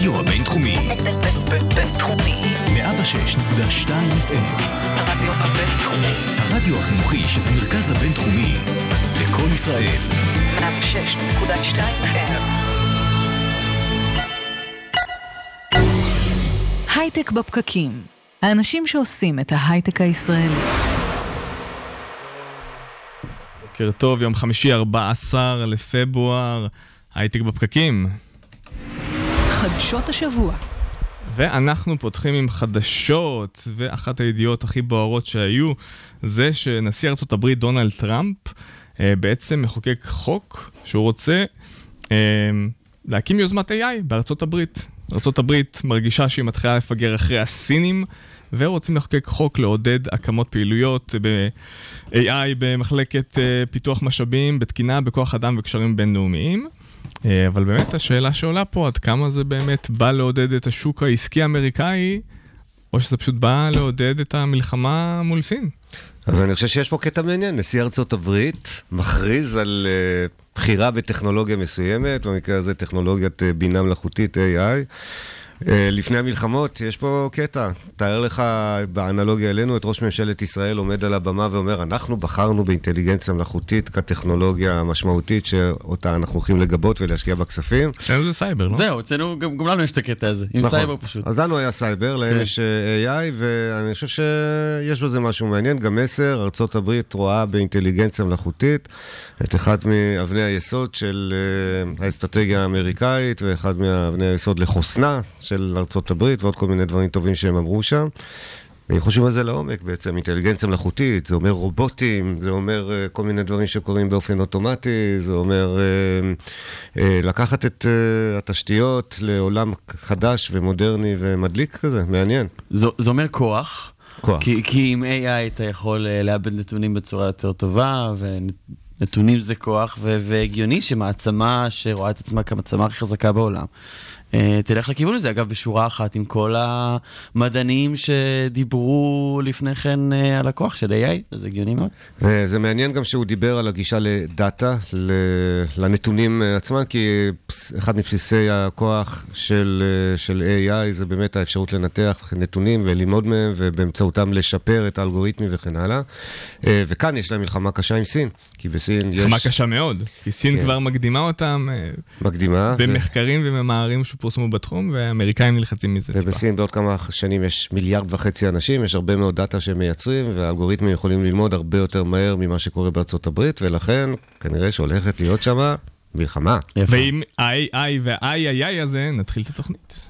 הרדיו הבינתחומי. בינתחומי. 106.2 FM. הרדיו הבינתחומי. הרדיו החינוכי של המרכז הבינתחומי. לקום ישראל. 106.2 FM. הייטק בפקקים. האנשים שעושים את ההייטק הישראלי. בוקר טוב, יום חמישי 14 לפברואר, הייטק בפקקים. חדשות השבוע. ואנחנו פותחים עם חדשות, ואחת הידיעות הכי בוערות שהיו, זה שנשיא הברית דונלד טראמפ אה, בעצם מחוקק חוק שהוא רוצה אה, להקים יוזמת AI בארצות הברית. ארצות הברית מרגישה שהיא מתחילה לפגר אחרי הסינים, ורוצים לחוקק חוק לעודד הקמות פעילויות ב-AI במחלקת אה, פיתוח משאבים, בתקינה, בכוח אדם וקשרים בינלאומיים. אה, אבל באמת השאלה שעולה פה, עד כמה זה באמת בא לעודד את השוק העסקי האמריקאי, או שזה פשוט בא לעודד את המלחמה מול סין. אז אני חושב שיש פה קטע מעניין. נשיא ארצות הברית מכריז על uh, בחירה בטכנולוגיה מסוימת, במקרה הזה טכנולוגיית uh, בינה מלאכותית AI. Uh, לפני המלחמות, יש פה קטע. תאר לך באנלוגיה אלינו את ראש ממשלת ישראל עומד על הבמה ואומר, אנחנו בחרנו באינטליגנציה מלאכותית כטכנולוגיה המשמעותית שאותה אנחנו הולכים לגבות ולהשקיע בכספים. אצלנו זה סייבר, לא? זהו, אצלנו גם גם לנו יש את הקטע הזה, עם נכון. סייבר פשוט. אז לנו היה סייבר, להם כן. יש אה, AI, ואני חושב שיש בזה משהו מעניין. גם מסר, ארה"ב רואה באינטליגנציה מלאכותית את אחת מאבני היסוד של אה, האסטרטגיה האמריקאית, ואחד מאבני היסוד לחוסנה של ארה"ב, ועוד כל מיני דברים טובים שהם אמרו שם. אני חושב על זה לעומק בעצם, אינטליגנציה מלאכותית, זה אומר רובוטים, זה אומר אה, כל מיני דברים שקורים באופן אוטומטי, זה אומר uh, uh, לקחת את uh, התשתיות לעולם חדש ומודרני ומדליק כזה, מעניין. זה זה אומר כוח. כוח. כי, כי עם AI אתה יכול אה, לאבד נתונים בצורה יותר טובה, ונתונים זה כוח, ו- והגיוני שמעצמה שרואה את עצמה כמעצמה הכי חזקה בעולם, אה, תלך לכיוון הזה. אגב, בשורה אחת עם כל המדענים שדיברו לפני כן אה, על הכוח של AI, זה הגיוני מאוד. וזה מעניין גם שהוא דיבר על הגישה לדאטה, לנתונים אה, עצמם, כי אחד מבסיסי הכוח של, אה, של AI זה באמת האפשרות לנתח נתונים וללמוד מהם, ובאמצעותם לשפר את האלגוריתמים וכן הלאה. אה, וכאן יש להם מלחמה קשה עם סין, כי בסין יש... מלחמה קשה מאוד, כי סין כן. כבר מקדימה אותם אה, מקדימה. ו- במחקרים וממאמרים שפורסמו בתחום, והאמריקאים נלחצים מזה טיפה. ובסין בעוד כמה שנים יש מיליארד וחצי אנשים, יש הרבה מאוד דאטה שהם מייצרים, והאלגוריתמים יכולים ללמוד הרבה יותר מהר ממה שקורה בארצות הברית, ולכן כנראה שהולכת להיות שמה מלחמה. יפה. ועם ה-AI וה-III הזה נתחיל את התוכנית.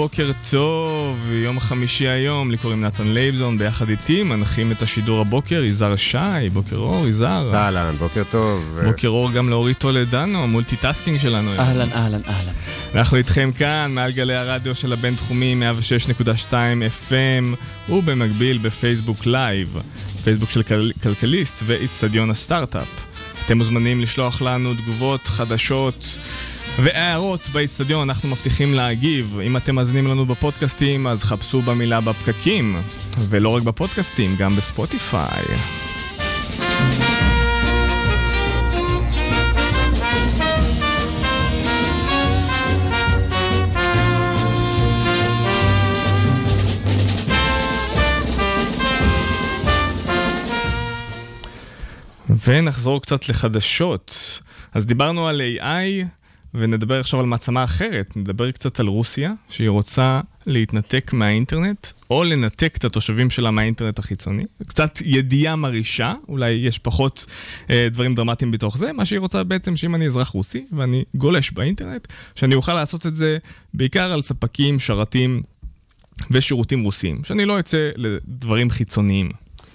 בוקר טוב, יום חמישי היום, לי קוראים נתן לייבזון, ביחד איתי מנחים את השידור הבוקר, יזהר שי, בוקר אור, יזהר. אהלן, בוקר טוב. בוקר אור גם לאורית טולדנו, ה multitasking שלנו. אהלן, אהלן, אהלן. אנחנו איתכם כאן, מעל גלי הרדיו של הבינתחומי 106.2 FM, ובמקביל בפייסבוק live, פייסבוק של כל- כלכליסט ואיצטדיון הסטארט-אפ. אתם מוזמנים לשלוח לנו תגובות, חדשות והערות באיצטדיון, אנחנו מבטיחים להגיב. אם אתם מאזינים לנו בפודקאסטים, אז חפשו במילה בפקקים, ולא רק בפודקאסטים, גם בספוטיפיי. ונחזור קצת לחדשות. אז דיברנו על AI, ונדבר עכשיו על מעצמה אחרת. נדבר קצת על רוסיה, שהיא רוצה להתנתק מהאינטרנט, או לנתק את התושבים שלה מהאינטרנט החיצוני. קצת ידיעה מרעישה, אולי יש פחות אה, דברים דרמטיים בתוך זה. מה שהיא רוצה בעצם, שאם אני אזרח רוסי, ואני גולש באינטרנט, שאני אוכל לעשות את זה בעיקר על ספקים, שרתים ושירותים רוסיים. שאני לא אצא לדברים חיצוניים.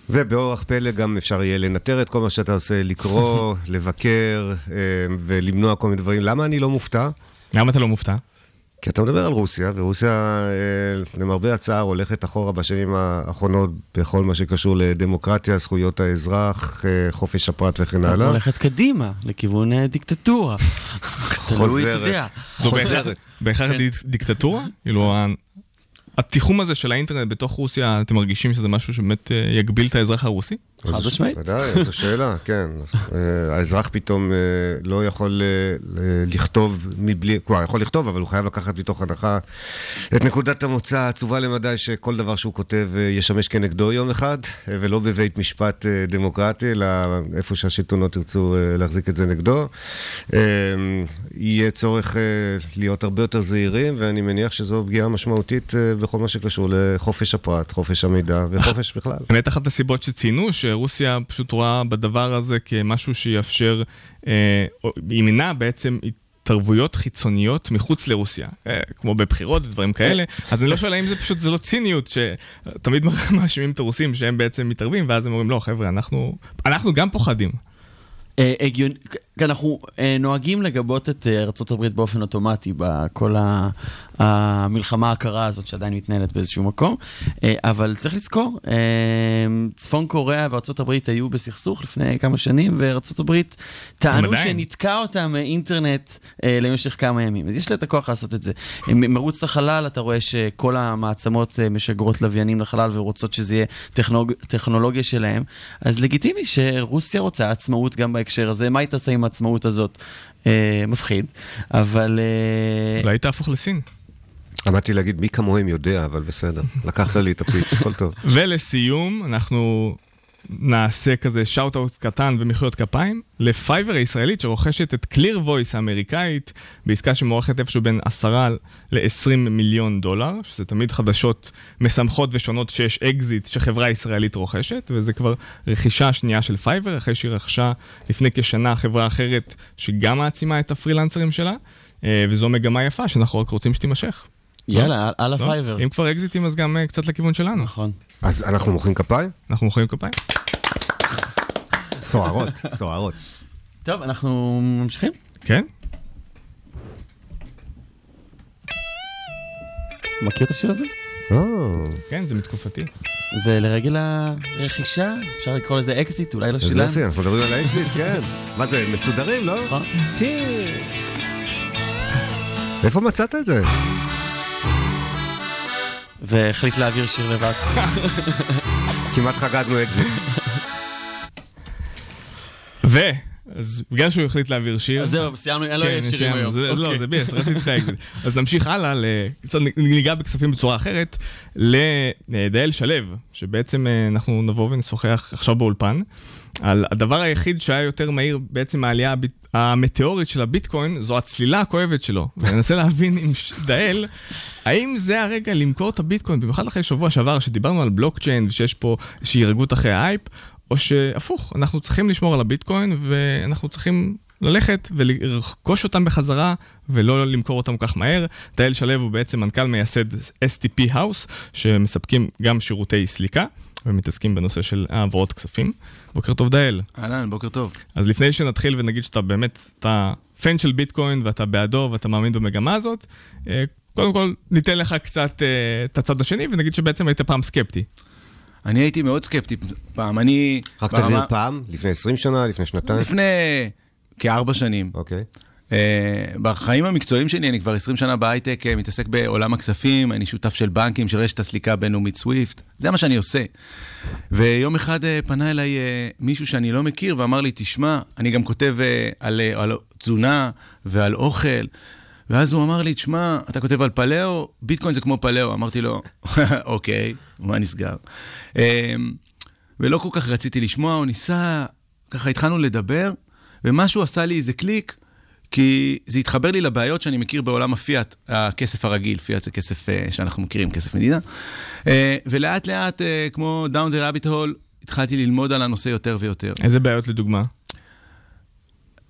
ובאורח פלא גם אפשר יהיה לנטר את כל מה שאתה עושה, לקרוא, לבקר אה, ולמנוע כל מיני דברים. למה אני לא מופתע? למה אתה לא מופתע? כי אתה מדבר על רוסיה, ורוסיה, אה, למרבה הצער, הולכת אחורה בשנים האחרונות בכל מה שקשור לדמוקרטיה, זכויות האזרח, אה, חופש הפרט וכן הלאה. הולכת קדימה, לכיוון דיקטטורה. זו בהכרח- חוזרת. בהכרח. דיק- דיקטטורה? כאילו, התיחום הזה של האינטרנט בתוך רוסיה, אתם מרגישים שזה משהו שבאמת אה, יגביל את האזרח הרוסי? חד משמעית. ודאי, זו שאלה, כן. האזרח פתאום אה, לא יכול אה, לכתוב מבלי, כלומר, יכול לכתוב, אבל הוא חייב לקחת מתוך הנחה את נקודת המוצא העצובה למדי שכל דבר שהוא כותב אה, ישמש כנגדו יום אחד, ולא בבית משפט דמוקרטי, אלא איפה שהשלטונות ירצו להחזיק את זה נגדו. יהיה צורך להיות הרבה יותר זהירים, ואני מניח שזו פגיעה משמעותית בכל מה שקשור לחופש הפרט, חופש המידע וחופש בכלל. באמת אחת הסיבות שציינו, שרוסיה פשוט רואה בדבר הזה כמשהו שיאפשר, אה, ימנע בעצם התערבויות חיצוניות מחוץ לרוסיה, אה, כמו בבחירות ודברים כאלה, אז אני לא שואל האם זה פשוט, זה לא ציניות, שתמיד מאשימים את הרוסים שהם בעצם מתערבים, ואז הם אומרים, לא חבר'ה, אנחנו, אנחנו גם פוחדים. אה, הגיוני, כי אנחנו אה, נוהגים לגבות את אה, ארה"ב באופן אוטומטי בכל המלחמה הקרה הזאת שעדיין מתנהלת באיזשהו מקום, אה, אבל צריך לזכור, אה, צפון קוריאה וארה"ב היו בסכסוך לפני כמה שנים, וארה"ב טענו. שנתקע אותם מאינטרנט אה, למשך כמה ימים. אז יש לה את הכוח לעשות את זה. מרוץ לחלל, אתה רואה שכל המעצמות משגרות לוויינים לחלל ורוצות שזה יהיה טכנולוג... טכנולוגיה שלהם, אז לגיטימי שרוסיה רוצה עצמאות גם בהקשר הזה. מה היא תעשה עם העצמאות הזאת? אה, מפחיד, אבל... אולי תהפוך לסין. עמדתי להגיד מי כמוהם יודע, אבל בסדר. לקחת לי את ה pitch, הכל טוב. ולסיום, אנחנו נעשה כזה shout-out קטן ומחיאות כפיים לפייבר הישראלית שרוכשת את ClearVoice האמריקאית בעסקה שמוערכת איפשהו בין 10 ל-20 מיליון דולר, שזה תמיד חדשות משמחות ושונות שיש אקזיט שחברה ישראלית רוכשת, וזה כבר רכישה שנייה של Fiverr, אחרי שהיא רכשה לפני כשנה חברה אחרת שגם מעצימה את הפרילנסרים שלה, אה, וזו מגמה יפה שאנחנו רק רוצים שתימשך. יאללה, על-? ה Fiverr. אם כבר אקזיטים אז גם אה, קצת לכיוון שלנו. נכון. אז אנחנו מוחאים כפיים? אנחנו מוחאים כפיים. סוערות, סוערות. טוב, אנחנו ממשיכים? כן? מכיר את השיר הזה? כן, זה מתקופתי. זה לרגל הרכישה, אפשר לקרוא לזה אקזיט, אולי לא איזה שילם. יופי, אנחנו מדברים על האקזיט, כן. מה זה, מסודרים, לא? נכון. כן. איפה מצאת את זה? והחליט להעביר שיר לבד. כמעט חגגנו אקזיט. ו... אז בגלל שהוא החליט להעביר שיר... אז זהו, סיימנו, אין לו כן, שירים סיימנו. היום. זה, לא, אוקיי. זה ביאס, רציתי את האקזיט. אז נמשיך הלאה, קצת ניגע בכספים בצורה אחרת, לדאל שלו, שבעצם אה, אנחנו נבוא ונשוחח עכשיו באולפן, על הדבר היחיד שהיה יותר מהיר בעצם מהעלייה הביט- המטאורית של הביטקוין, זו הצלילה הכואבת שלו. וננסה להבין עם דאל, האם זה הרגע למכור את הביטקוין, במיוחד אחרי שבוע שעבר, שדיברנו על בלוקצ'יין ושיש פה איזושהי הירגות אחרי האייפ, או שהפוך, אנחנו צריכים לשמור על הביטקוין ואנחנו צריכים ללכת ולרכוש אותם בחזרה ולא למכור אותם כך מהר. דאל שלו הוא בעצם מנכ"ל מייסד STP House, שמספקים גם שירותי סליקה ומתעסקים בנושא של העברות כספים. בוקר טוב דאל. אהלן, בוקר טוב. אז לפני שנתחיל ונגיד שאתה באמת, אתה פן של ביטקוין ואתה בעדו ואתה מאמין במגמה הזאת, אה, קודם כל ניתן לך קצת אה, את הצד השני ונגיד שבעצם היית פעם סקפטי. אני הייתי מאוד סקפטי פעם, אני... רק ברמה- תבהיר פעם, לפני 20 שנה, לפני שנתיים. לפני כארבע שנים. אוקיי. אה, בחיים המקצועיים שלי, אני כבר 20 שנה בהייטק, אה, מתעסק בעולם הכספים, אני שותף של בנקים, של רשת הסליקה הבינלאומית סוויפט, זה מה שאני עושה. ויום אחד אה, פנה אליי אה, מישהו שאני לא מכיר ואמר לי, תשמע, אני גם כותב אה, על, אה, על תזונה ועל אוכל. ואז הוא אמר לי, תשמע, אתה כותב על פלאו, ביטקוין זה כמו פלאו. אמרתי לו, אוקיי, מה נסגר? אה, ולא כל כך רציתי לשמוע, הוא ניסה, ככה התחלנו לדבר, ומשהו עשה לי איזה קליק, כי זה התחבר לי לבעיות שאני מכיר בעולם הפיאט, הכסף הרגיל, פיאט זה כסף אה, שאנחנו מכירים, כסף מדינה. אה, ולאט לאט, אה, כמו down the rabbit hole, התחלתי ללמוד על הנושא יותר ויותר. איזה בעיות לדוגמה?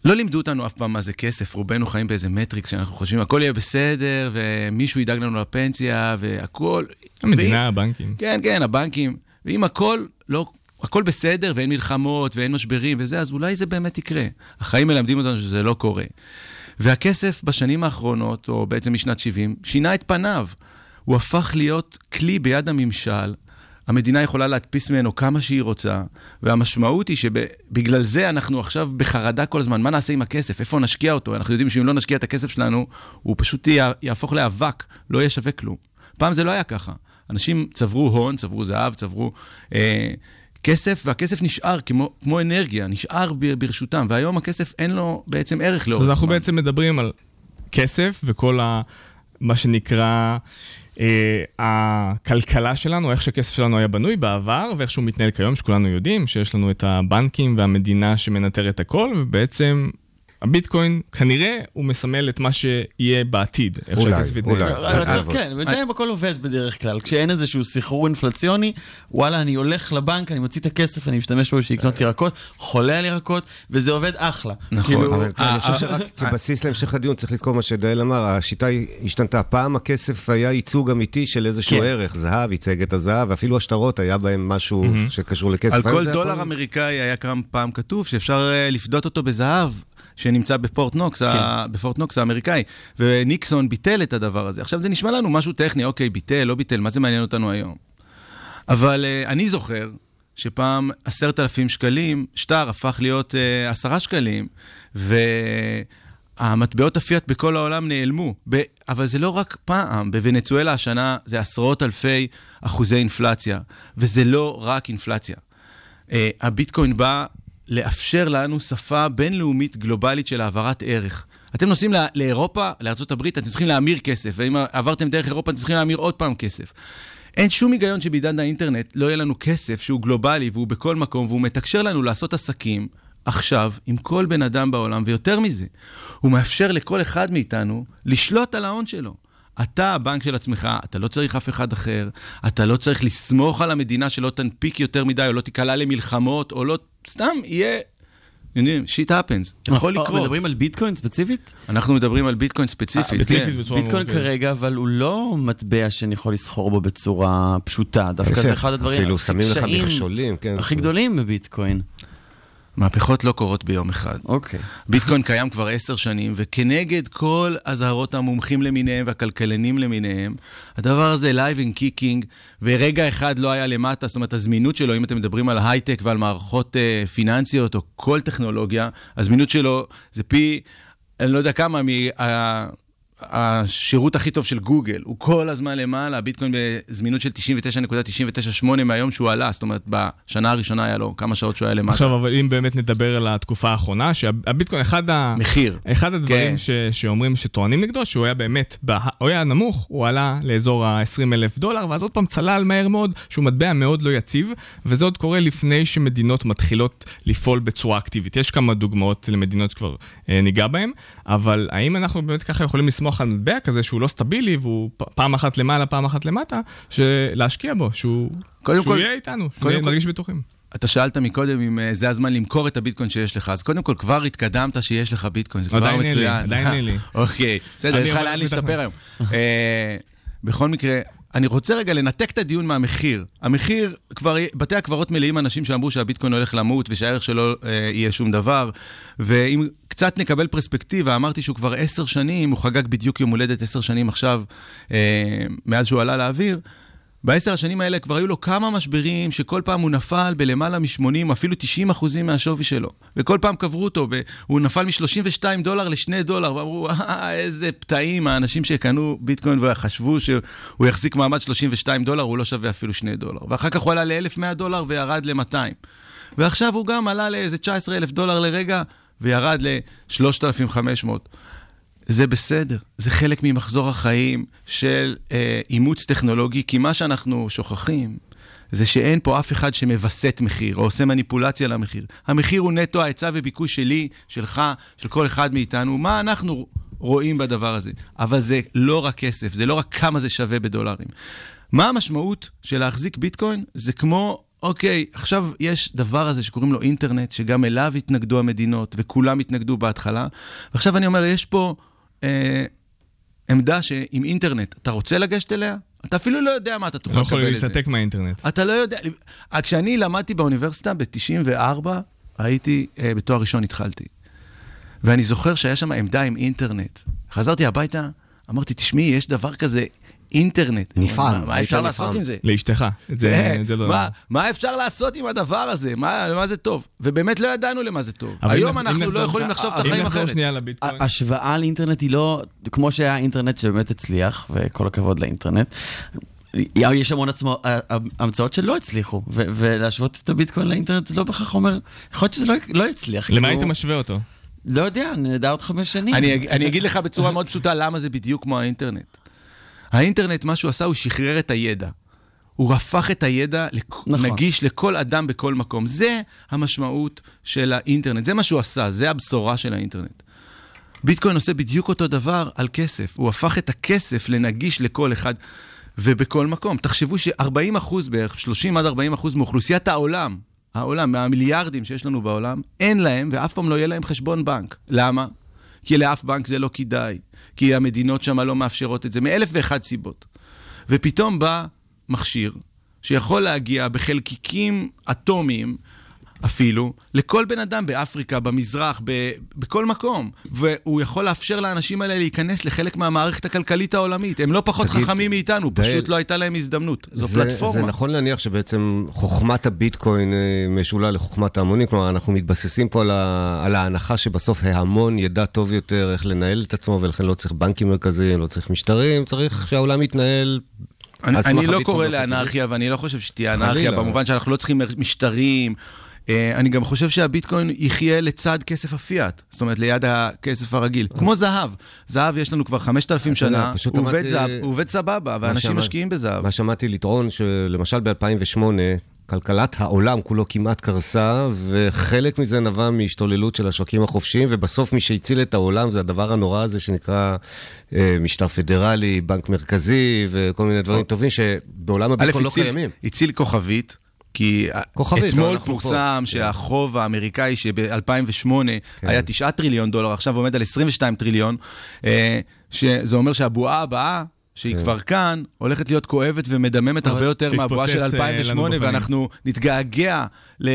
לא לימדו אותנו אף פעם מה זה כסף, רובנו חיים באיזה מטריקס שאנחנו חושבים, הכל יהיה בסדר, ומישהו ידאג לנו לפנסיה, והכל... המדינה, הבנקים. כן, כן, הבנקים. ואם הכל לא, הכל בסדר ואין מלחמות ואין משברים וזה, אז אולי זה באמת יקרה. החיים מלמדים אותנו שזה לא קורה. והכסף בשנים האחרונות, או בעצם משנת 70, שינה את פניו. הוא הפך להיות כלי ביד הממשל. המדינה יכולה להדפיס ממנו כמה שהיא רוצה, והמשמעות היא שבגלל זה אנחנו עכשיו בחרדה כל הזמן. מה נעשה עם הכסף? איפה נשקיע אותו? אנחנו יודעים שאם לא נשקיע את הכסף שלנו, הוא פשוט יה- יהפוך לאבק, לא יהיה שווה כלום. פעם זה לא היה ככה. אנשים צברו הון, צברו זהב, צברו אה, כסף, והכסף נשאר כמו, כמו אנרגיה, נשאר ברשותם, והיום הכסף אין לו בעצם ערך לאורך אז זמן. אנחנו בעצם מדברים על כסף וכל ה... מה שנקרא אה, הכלכלה שלנו, איך שהכסף שלנו היה בנוי בעבר ואיך שהוא מתנהל כיום, שכולנו יודעים שיש לנו את הבנקים והמדינה שמנטר את הכל, ובעצם הביטקוין כנראה הוא מסמל את מה שיהיה בעתיד, אולי. אולי. אבל אה, זה- כן, בינתיים הכל עובד בדרך כלל. כשאין איזשהו סחרור אינפלציוני, וואלה, אני הולך לבנק, אני מוציא את הכסף, אני משתמש בו בשביל לקנות ירקות, חולה על ירקות, וזה עובד אחלה. נכון, כאילו, אבל אה, אני חושב אה, שרק כבסיס להמשך הדיון צריך לזכור מה שדאל אמר, השיטה השתנתה. פעם הכסף היה ייצוג אמיתי של איזשהו כן. ערך, זהב ייצג את הזהב, ואפילו השטרות היה בהם משהו שקשור לכסף. על כל דולר אמריקאי היה כמה פעם כתוב שאפשר אה, לפדות אותו בזהב. שנמצא בפורט נוקס, כן. ה... בפורט נוקס האמריקאי, וניקסון ביטל את הדבר הזה. עכשיו זה נשמע לנו משהו טכני, אוקיי, ביטל, לא ביטל, מה זה מעניין אותנו היום? אבל uh, אני זוכר שפעם עשרת אלפים שקלים, שטר הפך להיות uh, עשרה שקלים, והמטבעות הפיאט בכל העולם נעלמו. ב... אבל זה לא רק פעם, בוונצואלה השנה זה עשרות אלפי אחוזי אינפלציה, וזה לא רק אינפלציה. Uh, הביטקוין בא לאפשר לנו שפה בינלאומית גלובלית של העברת ערך. אתם נוסעים לא, לאירופה, לארה"ב, אתם צריכים להמיר כסף, ואם עברתם דרך אירופה, אתם צריכים להמיר עוד פעם כסף. אין שום היגיון שבעידן האינטרנט לא יהיה לנו כסף שהוא גלובלי והוא בכל מקום, והוא מתקשר לנו לעשות עסקים עכשיו עם כל בן אדם בעולם, ויותר מזה, הוא מאפשר לכל אחד מאיתנו לשלוט על ההון שלו. אתה הבנק של עצמך, אתה לא צריך אף אחד אחר, אתה לא צריך לסמוך על המדינה שלא תנפיק יותר מדי, או לא תיקלע למלחמות, או לא, סתם יהיה, יודעים, שיט happens, יכול אה, לקרות. מדברים על ביטקוין ספציפית? אנחנו מדברים על ביטקוין ספציפית, כן. ספציפית בצורה ביטקוין. כרגע, אבל הוא לא מטבע שאני יכול לסחור בו בצורה פשוטה. דווקא זה אחד הדברים אפילו שמים לך מכשולים, כן. הכי גדולים בביטקוין. מהפכות לא קורות ביום אחד. אוקיי. ביטקוין קיים כבר עשר שנים, וכנגד כל אזהרות המומחים למיניהם והכלכלנים למיניהם, הדבר הזה live and kicking, ורגע אחד לא היה למטה, זאת אומרת, הזמינות שלו, אם אתם מדברים על הייטק ועל מערכות uh, פיננסיות או כל טכנולוגיה, הזמינות שלו זה פי, אני לא יודע כמה, מה... השירות הכי טוב של גוגל, הוא כל הזמן למעלה, הביטקוין בזמינות של 99.998 מהיום שהוא עלה, זאת אומרת, בשנה הראשונה היה לו כמה שעות שהוא היה למטה. עכשיו, אבל אם באמת נדבר על התקופה האחרונה, שהביטקוין, אחד ה... מחיר. אחד הדברים כן. ש, שאומרים, שטוענים נגדו, שהוא היה באמת, בה, הוא היה נמוך, הוא עלה לאזור ה-20 אלף דולר, ואז עוד פעם צלל מהר מאוד, שהוא מטבע מאוד לא יציב, וזה עוד קורה לפני שמדינות מתחילות לפעול בצורה אקטיבית. יש כמה דוגמאות למדינות שכבר ניגע בהן, אבל האם אנחנו באמת ככה יכולים לסמוך על מטבע כזה שהוא לא סטבילי, והוא פעם אחת למעלה, פעם אחת למטה, להשקיע בו, שהוא, שהוא כל- יהיה איתנו, כל- שנרגיש בטוחים. אתה שאלת מקודם אם אה, זה הזמן למכור את הביטקוין שיש לך, אז קודם כל כבר התקדמת שיש לך ביטקוין, זה כבר עדיין אין לי, מצוין. עדיין אין לי. אוקיי, בסדר, יש לך לאן להשתפר. היום. אה, בכל מקרה, אני רוצה רגע לנתק את הדיון מהמחיר. המחיר, כבר בתי הקברות מלאים אנשים שאמרו שהביטקוין הולך למות ושהערך שלו אה, יהיה שום דבר. ואם קצת נקבל פרספקטיבה, אמרתי שהוא כבר עשר שנים, הוא חגג בדיוק יום הולדת עשר שנים עכשיו, אה, מאז שהוא עלה לאוויר. בעשר השנים האלה כבר היו לו כמה משברים שכל פעם הוא נפל בלמעלה מ-80, אפילו 90 אחוזים מהשווי שלו. וכל פעם קברו אותו, הוא נפל מ-32 דולר ל-2 דולר, ואמרו, אה, איזה פתאים, האנשים שקנו ביטקוין וחשבו שהוא יחזיק מעמד 32 דולר, הוא לא שווה אפילו 2 דולר. ואחר כך הוא עלה ל-1,100 דולר וירד ל-200. ועכשיו הוא גם עלה לאיזה 19,000 דולר לרגע, וירד ל-3,500. זה בסדר, זה חלק ממחזור החיים של אה, אימוץ טכנולוגי, כי מה שאנחנו שוכחים זה שאין פה אף אחד שמווסת מחיר או עושה מניפולציה למחיר. המחיר הוא נטו ההיצע וביקוש שלי, שלך, של כל אחד מאיתנו, מה אנחנו רואים בדבר הזה. אבל זה לא רק כסף, זה לא רק כמה זה שווה בדולרים. מה המשמעות של להחזיק ביטקוין? זה כמו אוקיי, עכשיו יש דבר הזה שקוראים לו אינטרנט, שגם אליו התנגדו המדינות, וכולם התנגדו בהתחלה. ועכשיו אני אומר, יש פה אה, עמדה שעם אינטרנט, אתה רוצה לגשת אליה? אתה אפילו לא יודע מה אתה תוכל לא לקבל לזה. להתנתק מהאינטרנט. אתה לא יודע. אה, כשאני למדתי באוניברסיטה ב-94, הייתי, אה, בתואר ראשון התחלתי. ואני זוכר שהיה שם עמדה עם אינטרנט. חזרתי הביתה, אמרתי, תשמעי, יש דבר כזה אינטרנט. נפעם, מה- אפשר. לעשות עם זה? לאשתך. זה, אה, זה לא... מה, מה אפשר לעשות עם הדבר הזה? מה, למה זה טוב? ובאמת לא ידענו למה זה טוב. היום אנחנו לא יכולים לחשוב את אם החיים נחזור אחרת. שנייה לביטקוין. השוואה לאינטרנט היא לא, כמו שהיה אינטרנט שבאמת הצליח, וכל הכבוד לאינטרנט. יש המון עצמו, המצאות שלא הצליחו, ו- ולהשוות את הביטקוין לאינטרנט זה לא בהכרח אומר, יכול להיות שזה לא, לא יצליח. למה כאילו, היית משווה אותו? לא יודע, נדע עוד חמש שנים. אני אגיד לך בצורה מאוד פשוטה למה זה בדיוק כמו האינטרנט. האינטרנט, מה שהוא עשה, הוא שחרר את הידע. הוא הפך את הידע לכ- נכון. נגיש לכל אדם בכל מקום. זה המשמעות של האינטרנט, זה מה שהוא עשה, זה הבשורה של האינטרנט. ביטקוין עושה בדיוק אותו דבר על כסף. הוא הפך את הכסף לנגיש לכל אחד ובכל מקום. תחשבו ש-40 אחוז בערך, 30 עד 40 אחוז מאוכלוסיית העולם, העולם, מהמיליארדים שיש לנו בעולם, אין להם ואף פעם לא יהיה להם חשבון בנק. למה? כי לאף בנק זה לא כדאי, כי המדינות שם לא מאפשרות את זה, מאלף ואחת סיבות. ופתאום בא מכשיר שיכול להגיע בחלקיקים אטומיים אפילו, לכל בן אדם באפריקה, במזרח, ב- בכל מקום. והוא יכול לאפשר לאנשים האלה להיכנס לחלק מהמערכת הכלכלית העולמית. הם לא פחות תגיד, חכמים מאיתנו, דייל, פשוט לא הייתה להם הזדמנות. זו זה, פלטפורמה. זה נכון להניח שבעצם חוכמת הביטקוין אה, משולה לחוכמת ההמונים, כלומר אנחנו מתבססים פה על, ה, על ההנחה שבסוף ההמון ידע טוב יותר איך לנהל את עצמו, ולכן לא צריך בנקים מרכזיים, לא צריך משטרים, צריך שהעולם יתנהל אני, אני לא קורא לאנרכיה, ואני לא חושב שתהיה. אנרכיה, במובן שאנחנו לא צריכים משטרים. אה, אני גם חושב שהביטקוין יחיה לצד כסף הפיאט, זאת אומרת, ליד הכסף הרגיל. כמו זהב. זהב יש לנו כבר 5,000 אתה יודע, שנה, הוא עובד זהב, הוא עובד סבבה, ואנשים משקיעים בזהב. מה שמעתי לטעון, שלמשל ב-2008, כלכלת העולם כולו כמעט קרסה, וחלק מזה נבע מהשתוללות של השווקים החופשיים, ובסוף מי שהציל את העולם זה הדבר הנורא הזה שנקרא אה, משטר פדרלי, בנק מרכזי, וכל מיני דברים טובים שבעולם הביטקוין לא הציל- קיימים. הציל כוכבית. כי כוכבית, לא, אתמול אנחנו פה. פורסם כן. שהחוב האמריקאי שב-2008 כן. היה 9 טריליון דולר, עכשיו עומד על 22 טריליון, אה, שזה אומר שהבועה הבאה, שהיא כן. כבר כאן, הולכת להיות כואבת ומדממת הרבה יותר מהבועה של אה, לנו 2008, בפנים. ואנחנו נתגעגע ל-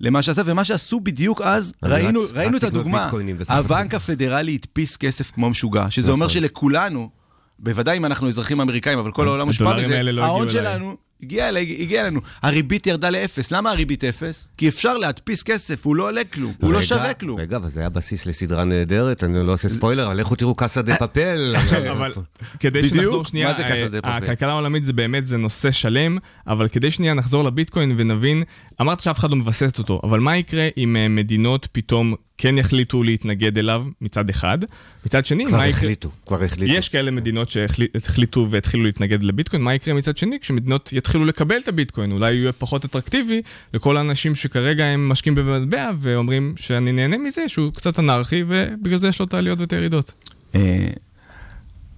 למה שעשה, ומה שעשו בדיוק אז, ראינו רץ- ראינו רץ את הדוגמה. הבנק הפדרלי הדפיס כסף כמו משוגע, שזה אומר נכון. שלכולנו, בוודאי אם אנחנו אזרחים אמריקאים, אבל כל העולם מושפע מזה, לא ההון. שלנו הגיע, אליי, הגיע אלינו. הריבית ירדה לאפס. למה הריבית אפס? כי אפשר להדפיס כסף, הוא לא עולה כלום, הוא לא רגע, שווה כלום. רגע, אבל זה היה בסיס לסדרה נהדרת, אני לא עושה ספוילר, אבל לכו תראו Casa de Papel. אבל כדי. שנחזור שנייה, מה זה Casa de אה, Papel? הכלכלה העולמית זה באמת, זה נושא שלם, אבל כדי שנייה נחזור לביטקוין ונבין, אמרת שאף אחד לא מבסס אותו, אבל מה יקרה אם אה, מדינות פתאום כן יחליטו להתנגד אליו מצד אחד, מצד שני, כבר מה יקרה... החליטו, כבר החליטו. יש כאלה מדינות שהחליטו והתחילו להתנגד לביטקוין, מה יקרה מצד שני כשמדינות יתחילו לקבל את הביטקוין? אולי יהיה פחות אטרקטיבי לכל האנשים שכרגע הם משקיעים במטבע ואומרים שאני נהנה מזה, שהוא קצת אנרכי, ובגלל זה יש לו את העליות ואת הירידות. אה,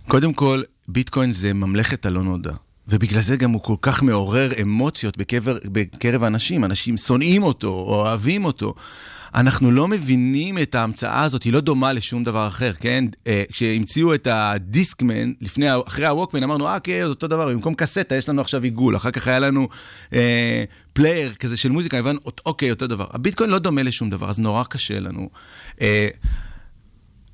קודם כל, ביטקוין זה ממלכת הלא נודע. ובגלל זה גם הוא כל כך מעורר אמוציות בקבר, בקרב האנשים. אנשים שונאים אותו, או אוהבים אותו. אנחנו לא מבינים את ההמצאה הזאת, היא לא דומה לשום דבר אחר, כן? אה, כשהמציאו את הדיסקמן, לפני, אחרי הווקמן, אמרנו, אה, כן, זה אותו דבר, במקום קסטה יש לנו עכשיו עיגול, אחר כך היה לנו אה, player כזה של מוזיקה, הבנו, אוקיי, אותו דבר. הביטקוין לא דומה לשום דבר, אז נורא קשה לנו. אה,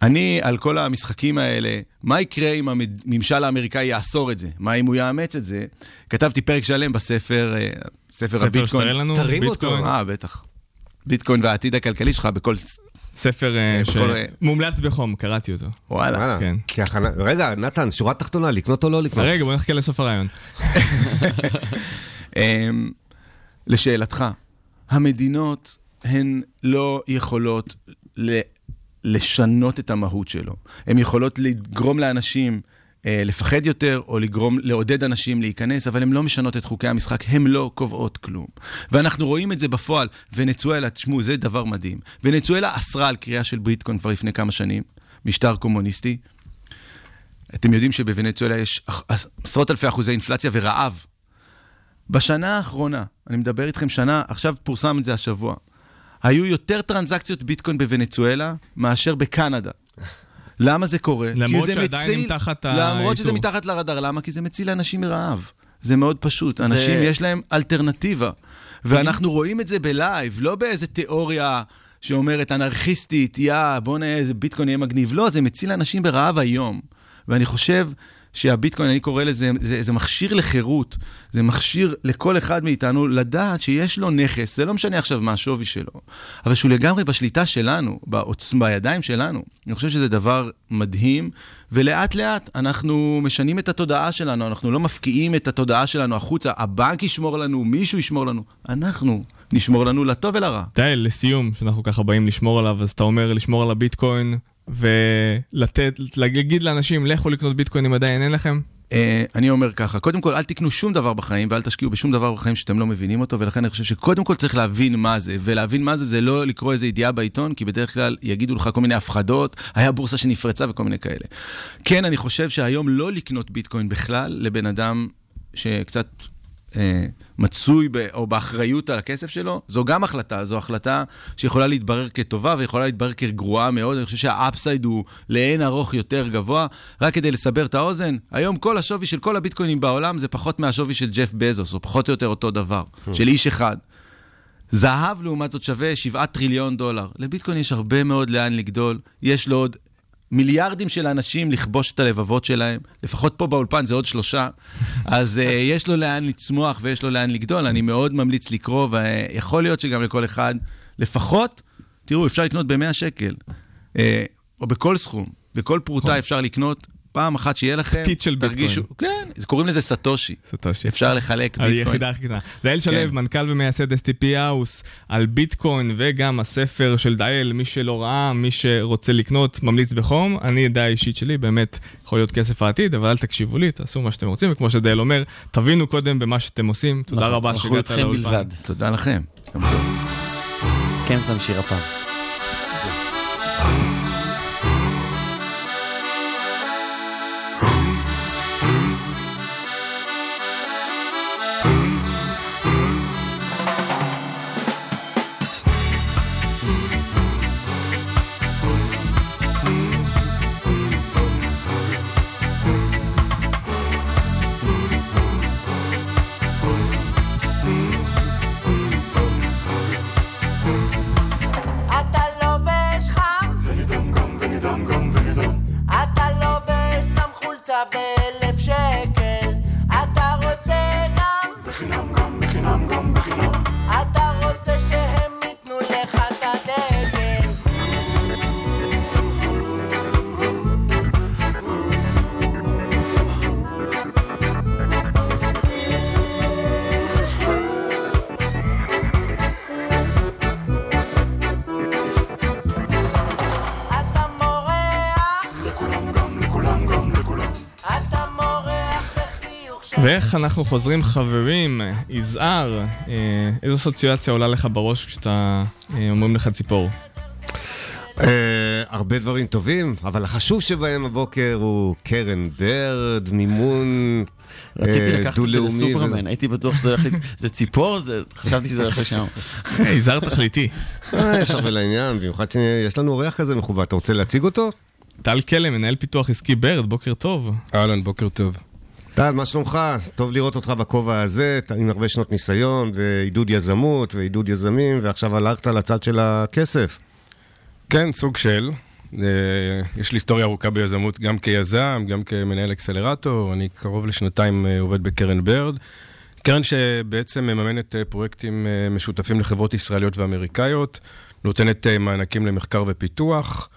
אני, על כל המשחקים האלה, מה יקרה אם הממשל האמריקאי יאסור את זה? מה אם הוא יאמץ את זה? כתבתי פרק שלם בספר, אה, ספר ספר הביטקוין. שתראה לנו, תרים אותו. ביטקוין, אה, בטח. ביטקוין והעתיד הכלכלי שלך בכל... ספר אה, שמומלץ בחום, קראתי אותו. וואלה. כן. כהכנה- רגע, נתן, שורה תחתונה, לקנות או לא לקנות? רגע, בוא נחכה לסוף הרעיון. אמ, לשאלתך, המדינות הן לא יכולות ל- לשנות את המהות שלו. הן יכולות לגרום לאנשים אה, לפחד יותר, או לגרום, לעודד אנשים להיכנס, אבל הן לא משנות את חוקי המשחק, הן לא קובעות כלום. ואנחנו רואים את זה בפועל. ונצואלה, תשמעו, זה דבר מדהים. ונצואלה אסרה על קריאה של בריטקוין כבר לפני כמה שנים, משטר קומוניסטי. אתם יודעים שבוונצואלה יש עש- עשרות אלפי אחוזי אינפלציה ורעב. בשנה האחרונה, אני מדבר איתכם שנה, עכשיו פורסם את זה השבוע, היו יותר טרנזקציות ביטקוין בוונצואלה מאשר בקנדה. למה זה קורה? למרות כי זה שעדיין מציל- הם תחת למרות שזה. מתחת לרדאר, למה? כי זה מציל אנשים מרעב. זה מאוד פשוט. אנשים, יש להם אלטרנטיבה. ואנחנו רואים את זה בלייב, לא באיזה תיאוריה שאומרת אנרכיסטית, יא, בוא נראה איזה ביטקוין יהיה מגניב. לא, זה מציל אנשים ברעב היום. ואני חושב שהביטקוין, אני קורא לזה, זה, זה מכשיר לחירות, זה מכשיר לכל אחד מאיתנו לדעת שיש לו נכס, זה לא משנה עכשיו מה השווי שלו, אבל שהוא לגמרי בשליטה שלנו, בעוצמה, בידיים שלנו. אני חושב שזה דבר מדהים, ולאט לאט אנחנו משנים את התודעה שלנו, אנחנו לא מפקיעים את התודעה שלנו החוצה, הבנק ישמור לנו, מישהו ישמור לנו, אנחנו נשמור לנו לטוב ולרע. תהל, לסיום, שאנחנו ככה באים לשמור עליו, אז אתה אומר לשמור על הביטקוין ולתת, להגיד לאנשים, לכו לקנות ביטקוין אם עדיין אין לכם? Uh, אני אומר ככה, קודם כל אל תקנו שום דבר בחיים ואל תשקיעו בשום דבר בחיים שאתם לא מבינים אותו, ולכן אני חושב שקודם כל צריך להבין מה זה, ולהבין מה זה זה לא לקרוא איזה ידיעה בעיתון, כי בדרך כלל יגידו לך כל מיני הפחדות, היה בורסה שנפרצה וכל מיני כאלה. כן, אני חושב שהיום לא לקנות ביטקוין בכלל לבן אדם שקצת אה, מצוי ב, או באחריות על הכסף שלו, זו גם החלטה, זו החלטה שיכולה להתברר כטובה ויכולה להתברר כגרועה מאוד. אני חושב שהאפסייד הוא לאין ארוך יותר גבוה. רק כדי לסבר את האוזן, היום כל השווי של כל הביטקוינים בעולם זה פחות מהשווי של ג'ף בזוס, או פחות או יותר אותו דבר, של איש אחד. זהב, לעומת זאת, שווה 7 טריליון דולר. לביטקוין יש הרבה מאוד לאן לגדול, יש לו עוד מיליארדים של אנשים לכבוש את הלבבות שלהם, לפחות פה באולפן זה עוד שלושה, אז uh, יש לו לאן לצמוח ויש לו לאן לגדול, אני מאוד ממליץ לקרוא, ויכול להיות שגם לכל אחד, לפחות, תראו, אפשר לקנות ב-100 שקל, אה, או בכל סכום, בכל פרוטה אפשר לקנות. פעם אחת שיהיה לכם, פתית של תרגישו, ביטקוין. כן, קוראים לזה סטושי. סטושי. אפשר לחלק ביטקוין. היחידה הכי קטנה. דאל שלו, כן. מנכ"ל ומייסד STP House, על ביטקוין וגם הספר של דאל, מי שלא ראה, מי שרוצה לקנות, ממליץ בחום. אני, דעה אישית שלי, באמת יכול להיות כסף העתיד, אבל אל תקשיבו לי, תעשו מה שאתם רוצים, וכמו שדאל אומר, תבינו קודם במה שאתם עושים. תודה נכון, רבה אנחנו שהגעת איתכם לאולפן. בלבד. תודה לכם. כן, שם שיר הפעם. סתם ואיך אנחנו חוזרים חברים, יזהר, אה, איזו סיטואציה עולה לך בראש כשאתה אה, אומרים לך ציפור? אה, הרבה דברים טובים, אבל החשוב שבהם הבוקר הוא קרן ברד, מימון רציתי אה, לקחת את זה דו-לאומי לסופרמן, הייתי בטוח שזה הולך... ל- זה ציפור? זה- חשבתי שזה הולך לשם. יזהר תכליתי. יש הרבה לעניין, במיוחד שיש לנו אורח כזה מכובד. אתה רוצה להציג אותו? טל קלם, מנהל פיתוח עסקי ברד, בוקר טוב. אהלן, בוקר טוב. טל, מה שלומך? טוב לראות אותך בכובע הזה, עם הרבה שנות ניסיון, ועידוד יזמות, ועידוד יזמים, ועכשיו הלכת לצד של הכסף. כן, סוג של. אה, יש לי היסטוריה ארוכה ביזמות, גם כיזם, גם כמנהל אקסלרטור. אני קרוב לשנתיים אה, עובד בקרן ברד. קרן שבעצם מממנת אה, פרויקטים משותפים לחברות ישראליות ואמריקאיות, נותנת מענקים למחקר ופיתוח.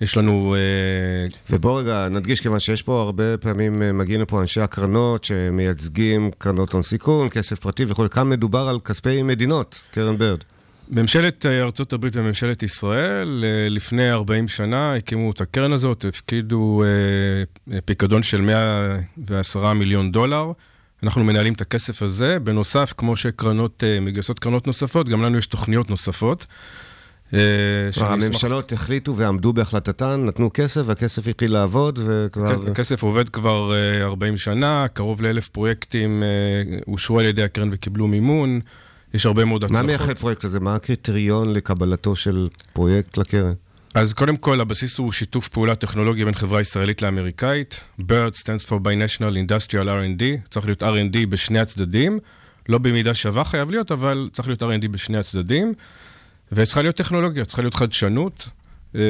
יש לנו... אה, ובוא רגע נדגיש, כיוון שיש פה הרבה פעמים אה, מגיעים לפה אנשי הקרנות שמייצגים קרנות הון סיכון, כסף פרטי וכו', כאן מדובר על כספי מדינות, קרן ברד. ממשלת אה, ארצות הברית וממשלת ישראל, לפני 40 שנה הקימו את הקרן הזאת, הפקידו פיקדון של 110 מיליון דולר. אנחנו מנהלים את הכסף הזה. בנוסף, כמו שקרנות מגייסות קרנות נוספות, גם לנו יש תוכניות נוספות. אה, הממשלות החליטו ועמדו בהחלטתן, נתנו כסף, והכסף התחיל לעבוד, וכבר... כן, הכסף עובד כבר אה, 40 שנה, קרוב לאלף פרויקטים אה, אושרו על ידי הקרן וקיבלו מימון. יש הרבה מאוד מה הצלחות. מייחד פרויקט הזה? מה הקריטריון לקבלתו של פרויקט לקרן? אז קודם כל, הבסיס הוא שיתוף פעולה טכנולוגי בין חברה ישראלית לאמריקאית. BIRD stands for Binational Industrial R&D, צריך להיות R&D בשני הצדדים. לא במידה שווה חייב להיות, אבל צריך להיות R&D בשני הצדדים. וצריכה להיות טכנולוגיה, צריכה להיות חדשנות. אה,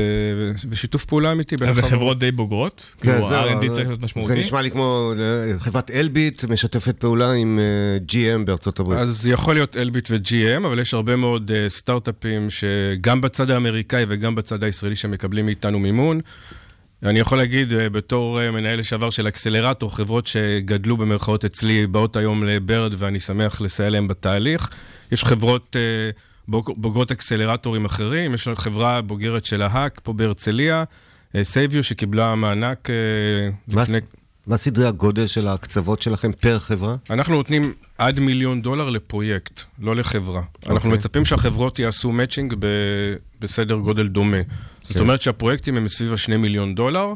ושיתוף פעולה אמיתי בין אז זה החברות. חברות די בוגרות? כן, כאילו, זהו, R&D זה- צריך להיות משמעותי? זה נשמע לי כמו אה, חברת אלביט משתפת פעולה עם אה, GM בארצות הברית. אז יכול להיות אלביט ו-GM, אבל יש הרבה מאוד סטארט-אפים שגם בצד האמריקאי וגם בצד הישראלי שמקבלים מאיתנו מימון. אני יכול להגיד, בתור מנהל לשעבר של אקסלרטור, חברות שגדלו במרכאות אצלי באות היום לברד ואני שמח לסייע להם בתהליך. יש חברות אה, בוגרות אקסלרטורים אחרים, יש לנו חברה בוגרת של ה HAC פה בהרצליה, סייביו, שקיבלה מענק מה- לפני... מה סדרי הגודל של ההקצאות שלכם פר חברה? אנחנו נותנים עד מיליון דולר לפרויקט, לא לחברה. Okay. אנחנו מצפים שהחברות יעשו matching ב- בסדר גודל דומה. זאת אומרת שהפרויקטים הם סביב ה-2 מיליון דולר,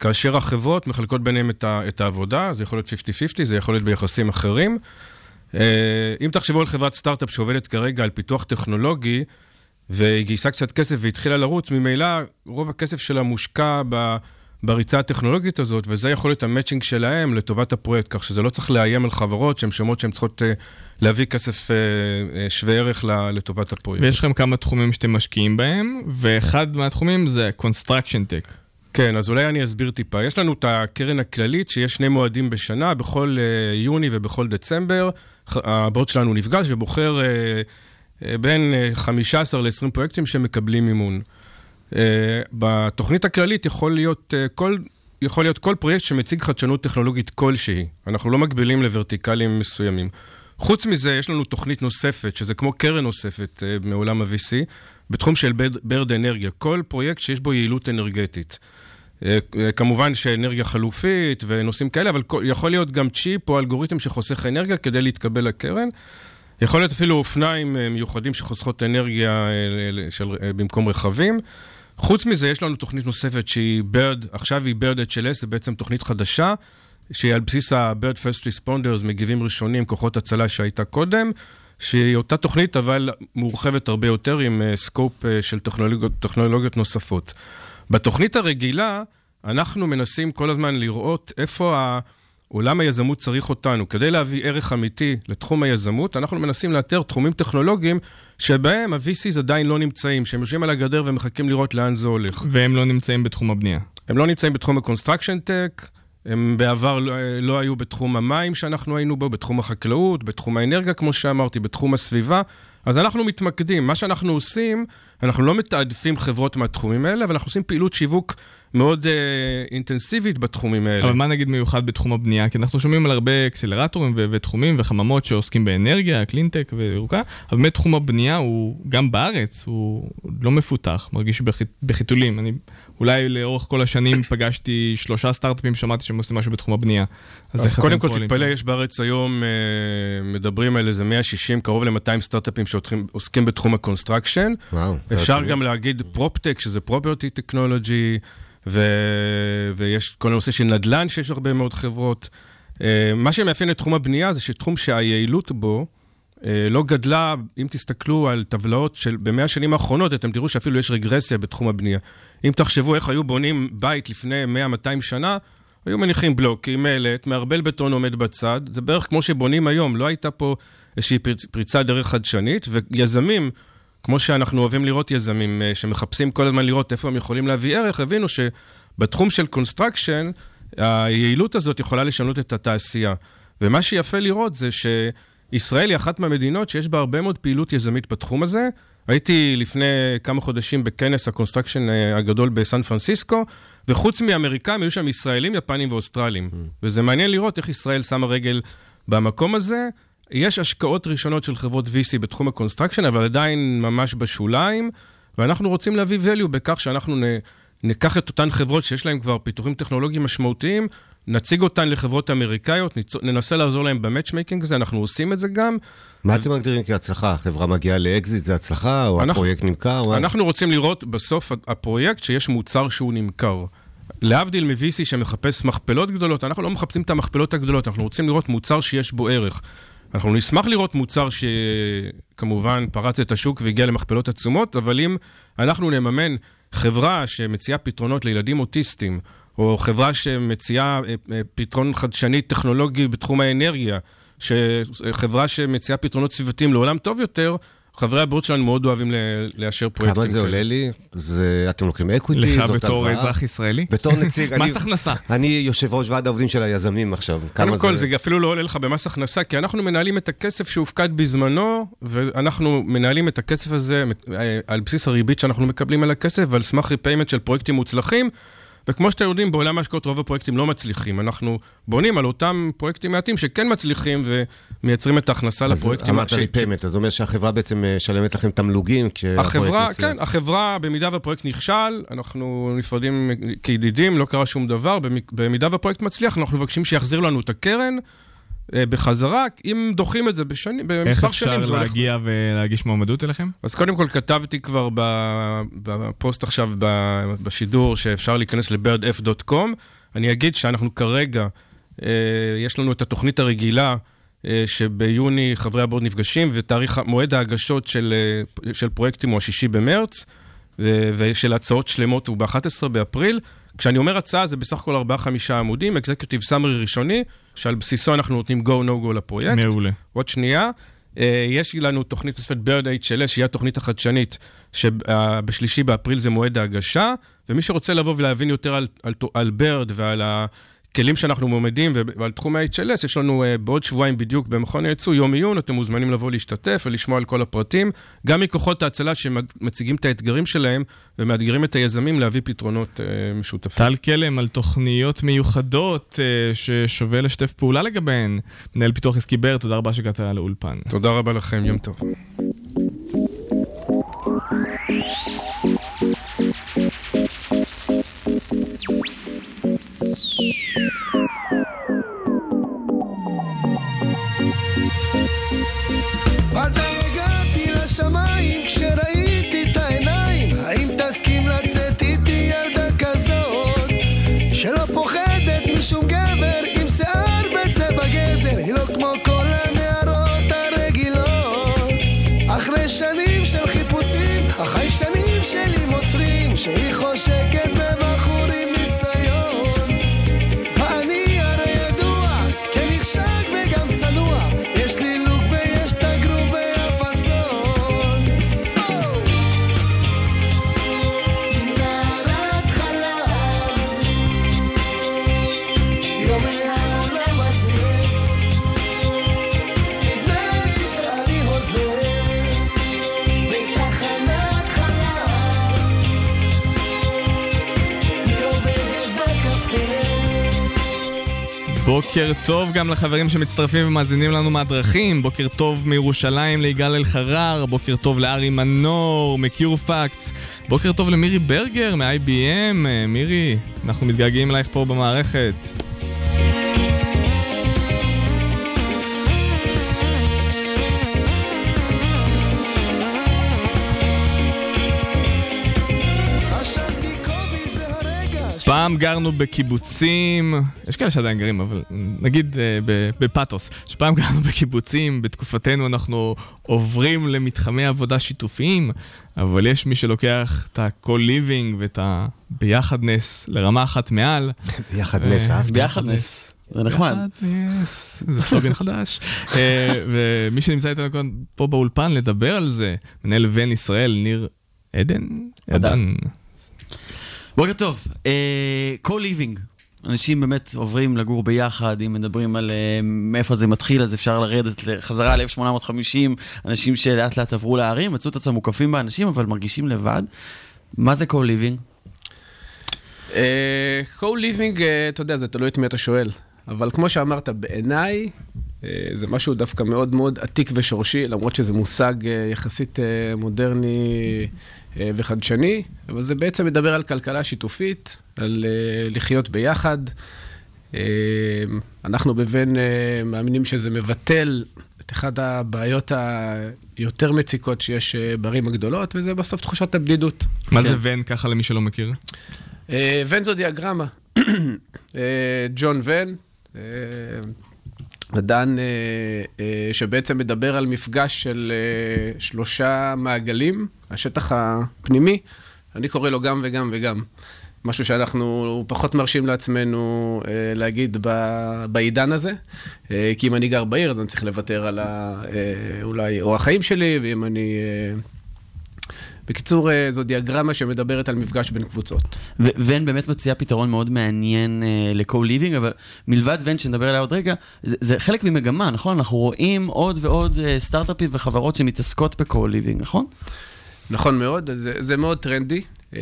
כאשר החברות מחלקות ביניהם את, ה- את העבודה, זה יכול להיות 50-50, זה יכול להיות ביחסים אחרים. אה, אם תחשבו על חברת סטארט-אפ שעובדת כרגע על פיתוח טכנולוגי, והיא גייסה קצת כסף והתחילה לרוץ, ממילא רוב הכסף שלה מושקע ב... בריצה הטכנולוגית הזאת, וזה יכול להיות המצ'ינג שלהם לטובת הפרויקט, כך שזה לא צריך לאיים על חברות שהן שומעות שהן צריכות אה, להביא כסף אה, שווה ערך לטובת הפרויקט. ויש לכם כמה תחומים שאתם משקיעים בהם, ואחד מהתחומים זה Construction Tech. כן, אז אולי אני אסביר טיפה. יש לנו את הקרן הכללית, שיש שני מועדים בשנה, בכל יוני ובכל דצמבר. הבורד שלנו נפגש ובוחר אה, אה, בין אה, 15 ל-20 פרויקטים שמקבלים מימון. אה, בתוכנית הכללית יכול להיות, אה, כל, יכול להיות כל פרויקט שמציג חדשנות טכנולוגית כלשהי. אנחנו לא מגבילים לוורטיקלים מסוימים. חוץ מזה, יש לנו תוכנית נוספת, שזה כמו קרן נוספת אה, מעולם ה-VC, בתחום של ברד אנרגיה. כל פרויקט שיש בו יעילות אנרגטית. אה, כמובן שאנרגיה חלופית ונושאים כאלה, אבל יכול להיות גם צ'יפ או אלגוריתם שחוסך אנרגיה כדי להתקבל לקרן. יכול להיות אפילו אופניים אה, מיוחדים שחוסכות אנרגיה אה, של, במקום רכבים. חוץ מזה, יש לנו תוכנית נוספת שהיא BIRD, עכשיו היא BIRD HLS, זה בעצם תוכנית חדשה, שהיא על בסיס ה-BIRD First Responders, מגיבים ראשונים, כוחות הצלה שהייתה קודם, שהיא אותה תוכנית, אבל מורחבת הרבה יותר עם סקופ של טכנולוגיות, טכנולוגיות נוספות. בתוכנית הרגילה, אנחנו מנסים כל הזמן לראות איפה. עולם היזמות צריך אותנו. כדי להביא ערך אמיתי לתחום היזמות, אנחנו מנסים לאתר תחומים טכנולוגיים שבהם ה-VCs עדיין לא נמצאים, שהם יושבים על הגדר ומחכים לראות לאן זה הולך. והם לא נמצאים בתחום הבנייה. הם לא נמצאים בתחום ה-construction tech, הם בעבר לא, לא היו בתחום המים שאנחנו היינו בו, בתחום החקלאות, בתחום האנרגיה, כמו שאמרתי, בתחום הסביבה. אז אנחנו מתמקדים. מה שאנחנו עושים, אנחנו לא מתעדפים חברות מהתחומים האלה, אבל אנחנו עושים פעילות שיווק מאוד אה, אינטנסיבית בתחומים האלה. אבל מה נגיד מיוחד בתחום הבנייה? כי אנחנו שומעים על הרבה אקסלרטורים ו- ותחומים וחממות שעוסקים באנרגיה, קלינטק וירוקה, אבל באמת תחום הבנייה הוא, גם בארץ, הוא לא מפותח, מרגיש בח- בחיתולים. אני אולי לאורך כל השנים פגשתי שלושה סטארט-אפים, שמעתי שהם עושים משהו בתחום הבנייה. אז, אז קודם כל פועלים תתפלא? יש בארץ היום, אה, מדברים על איזה 160, קרוב ל-200 סטארט-אפים שעוסקים בתחום ה construction. וואו. אפשר. גם להגיד PropTech, שזה property technology, ו... ויש כל הנושא של נדל"ן, שיש הרבה מאוד חברות. אה, מה שמאפיין את תחום הבנייה זה שתחום שהיעילות בו לא גדלה, אם תסתכלו על טבלאות של במאה השנים האחרונות, אתם תראו שאפילו יש רגרסיה בתחום הבנייה. אם תחשבו איך היו בונים בית לפני 100-200 שנה, היו מניחים בלוקים, מלט, מערבל בטון עומד בצד, זה בערך כמו שבונים היום, לא הייתה פה איזושהי פריצ, פריצה דרך חדשנית, ויזמים, כמו שאנחנו אוהבים לראות יזמים, אה, שמחפשים כל הזמן לראות איפה הם יכולים להביא ערך, הבינו שבתחום של construction, היעילות הזאת יכולה לשנות את התעשייה. ומה שיפה לראות זה שישראל היא אחת מהמדינות שיש בה הרבה מאוד פעילות יזמית בתחום הזה. הייתי לפני כמה חודשים בכנס ה construction אה, הגדול בסן פרנסיסקו, וחוץ מאמריקאים היו שם ישראלים, יפנים ואוסטרלים. וזה מעניין לראות איך ישראל שמה רגל במקום הזה. יש השקעות ראשונות של חברות VC בתחום ה construction, אבל עדיין ממש בשוליים, ואנחנו רוצים להביא value בכך שאנחנו נ, ניקח את אותן חברות שיש להן כבר פיתוחים טכנולוגיים משמעותיים, נציג אותן לחברות אמריקאיות. ננסה לעזור להן ב matchmaking הזה, אנחנו עושים את זה גם. מה אתם מגדירים כהצלחה? החברה מגיעה לאקזיט, זה הצלחה? או אנחנו- הפרויקט נמכר? מה? אנחנו רוצים לראות בסוף הפרויקט שיש מוצר שהוא נמכר. להבדיל מ-VC שמחפש מכפלות גדולות, אנחנו לא מחפשים את המכפלות הגדולות, אנחנו רוצים לראות מוצר שיש בו ערך. אנחנו נשמח לראות מוצר שכמובן פרץ את השוק והגיע למכפלות עצומות, אבל אם אנחנו נממן חברה שמציעה פתרונות לילדים אוטיסטים, או חברה שמציעה אה, אה, פתרון חדשני טכנולוגי בתחום האנרגיה, חברה שמציעה פתרונות סביבתיים לעולם טוב יותר, חברי הבריאות שלנו מאוד אוהבים לאשר פרויקטים כמה זה כאלה. עולה לי? זה, אתם לוקחים equity? לך זאת בתור הלוואה? אזרח ישראלי? בתור נציג, מס הכנסה. אני יושב ראש ועד העובדים של היזמים עכשיו. קודם כל, זה אפילו לא עולה לך במס הכנסה, כי אנחנו מנהלים את הכסף שהופקד בזמנו, ואנחנו מנהלים את הכסף הזה אה, על בסיס הריבית שאנחנו מקבלים על הכסף, ועל סמך repayment של פרויקטים מוצלחים. וכמו שאתם יודעים, בעולם ההשקעות רוב הפרויקטים לא מצליחים. אנחנו בונים על אותם פרויקטים מעטים שכן מצליחים ומייצרים את ההכנסה אז לפרויקטים. אמרת ש- repayment, אז זה אומר שהחברה בעצם אה, משלמת לכם תמלוגים החברה. כן, החברה, במידה והפרויקט נכשל, אנחנו נפרדים כידידים, לא קרה שום דבר. במ- במידה והפרויקט מצליח, אנחנו מבקשים שיחזיר לנו את הקרן בחזרה, אם דוחים את זה בשני, איך במספר אפשר שנים. זה הולך- להגיע ולהגיש מועמדות אליכם? אז קודם כל כתבתי כבר בפוסט עכשיו בשידור שאפשר להיכנס ל-birdf.com. אני אגיד שאנחנו כרגע, אה, יש לנו את התוכנית הרגילה. אה, שביוני חברי הבורד נפגשים, ותאריך מועד ההגשות של, אה, של פרויקטים הוא השישי במרץ, ושל הצעות שלמות הוא ב-11 באפריל. כשאני אומר הצעה זה בסך הכל 4-5 עמודים, אקזקיוטיב סאמרי ראשוני, שעל בסיסו אנחנו נותנים go no go לפרויקט. מעולה. עוד שנייה. אה, יש לנו תוכנית נוספת בירד HLS, שהיא התוכנית החדשנית, שבשלישי באפריל זה מועד ההגשה, ומי שרוצה לבוא ולהבין יותר על, על, על בירד ועל הכלים שאנחנו מועמדים ועל תחום ה-HLS, יש לנו אה, בעוד שבועיים בדיוק במכון הייצוא יום עיון, אתם מוזמנים לבוא להשתתף ולשמוע על כל הפרטים, גם מכוחות ההצלה שמציגים את האתגרים שלהם ומאתגרים את היזמים להביא פתרונות אה, משותפים. טל קלם על תוכניות מיוחדות אה, ששווה לשתף פעולה לגביהן. מנהל פיתוח עסקי בר, תודה רבה שהגעת לאולפן. תודה רבה לכם, יום טוב. בוקר טוב גם לחברים שמצטרפים ומאזינים לנו מהדרכים, בוקר טוב מירושלים ליגאל אלחרר, בוקר טוב לארי מנור מקיורפקטס, בוקר טוב למירי ברגר מ-IBM, אה, מירי, אנחנו מתגעגעים אלייך פה במערכת. פעם גרנו בקיבוצים, יש כאלה שעדיין גרים, אבל נגיד אה, ב- בפתוס, שפעם גרנו בקיבוצים, בתקופתנו אנחנו עוברים למתחמי עבודה שיתופיים, אבל יש מי שלוקח את ה-co-living ואת הביחדנס לרמה אחת מעל. ביחד נס, אה, אהבתי. ביחד נס. זה נחמד. ביחדנס, זה סלוגן חדש. אה, ומי שנמצא איתנו כאן פה באולפן לדבר על זה, מנהל ון ישראל, ניר עדן? עדן. בוקר טוב. אה, co-living. אנשים באמת עוברים לגור ביחד, אם מדברים על אה, מאיפה זה מתחיל, אז אפשר לרדת חזרה ל-1850, אנשים שלאט לאט עברו לערים, מצאו את עצמם מוקפים באנשים, אבל מרגישים לבד. מה זה co-living? אה, co-living, אתה יודע, זה תלוי את מי אתה שואל. אבל כמו שאמרת, בעיניי, זה משהו דווקא מאוד מאוד עתיק ושורשי, למרות שזה מושג יחסית מודרני וחדשני, אבל זה בעצם מדבר על כלכלה שיתופית, על אה, לחיות ביחד. אה, אנחנו אה, מאמינים שזה מבטל את אחת הבעיות היותר מציקות שיש אה, בערים הגדולות, וזה בסוף תחושת הבדידות. מה זה ון ככה למי שלא מכיר? אה, ון זו דיאגרמה. אה, ג'ון ון, אה, מדען אה, אה, שבעצם מדבר על מפגש של אה, שלושה מעגלים, השטח הפנימי, אני קורא לו גם וגם וגם. משהו שאנחנו פחות מרשים לעצמנו אה, להגיד ב, בעידן הזה. אה, כי אם אני גר בעיר, אז אני צריך לוותר על ה, אה, אולי אורח חיים שלי, ואם אני... בקיצור, אה, זו דיאגרמה שמדברת על מפגש בין קבוצות. ון באמת מציע פתרון מאוד מעניין אה, ל-co-living, אבל מלבד ון שנדבר עליה עוד רגע, זה, זה חלק ממגמה, נכון? אנחנו רואים עוד ועוד אה, סטארט-אפים וחברות שמתעסקות ב-co-living, נכון? נכון מאוד, זה, זה מאוד טרנדי, אה,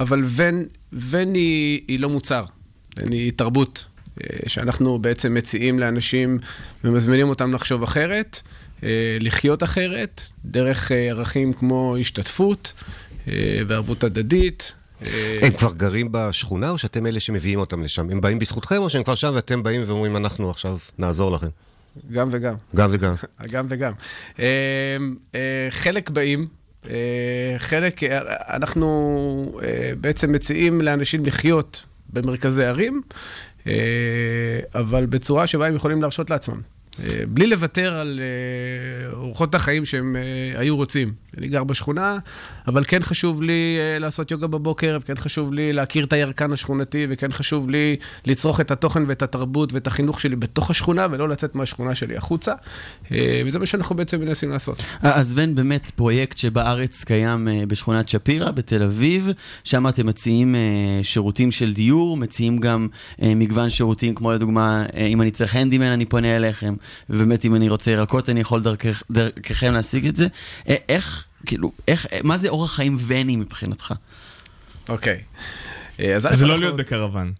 אבל ון, ון היא, היא לא מוצר, ון היא תרבות, אה, שאנחנו בעצם מציעים לאנשים ומזמינים אותם לחשוב אחרת, לחיות אחרת, דרך אה, ערכים כמו השתתפות אה, וערבות הדדית. אה, הם כבר גרים בשכונה, או שאתם אלה שמביאים אותם לשם? הם באים בזכותכם, או שהם כבר שם ואתם באים ואומרים, אנחנו עכשיו נעזור לכם? גם וגם. גם וגם. גם וגם. אה, אה, חלק באים, אה, חלק, אה, אנחנו אה, בעצם מציעים לאנשים לחיות במרכזי ערים, אה, אבל בצורה שבה הם יכולים להרשות לעצמם. אה, בלי לוותר על אה, אורחות החיים שהם אה, היו רוצים. אני גר בשכונה, אבל כן חשוב לי אה, לעשות יוגה בבוקר, וכן חשוב לי להכיר את הירקן השכונתי, וכן חשוב לי לצרוך את התוכן ואת התרבות ואת החינוך שלי בתוך השכונה, ולא לצאת מהשכונה שלי החוצה. אה, וזה מה שאנחנו בעצם מנסים לעשות. אז ון באמת פרויקט שבארץ קיים אה, בשכונת שפירא בתל אביב, שם אתם מציעים שירותים של דיור, מציעים גם מגוון שירותים, כמו לדוגמה, אם אני צריך הנדימן אני פונה אליכם, ובאמת אם אני רוצה ירקות אני יכול דרככם להשיג את זה. איך, כאילו, איך, אה, מה זה אורח חיים וני מבחינתך? אוקיי. אה, אז זה לא להיות בקרוון.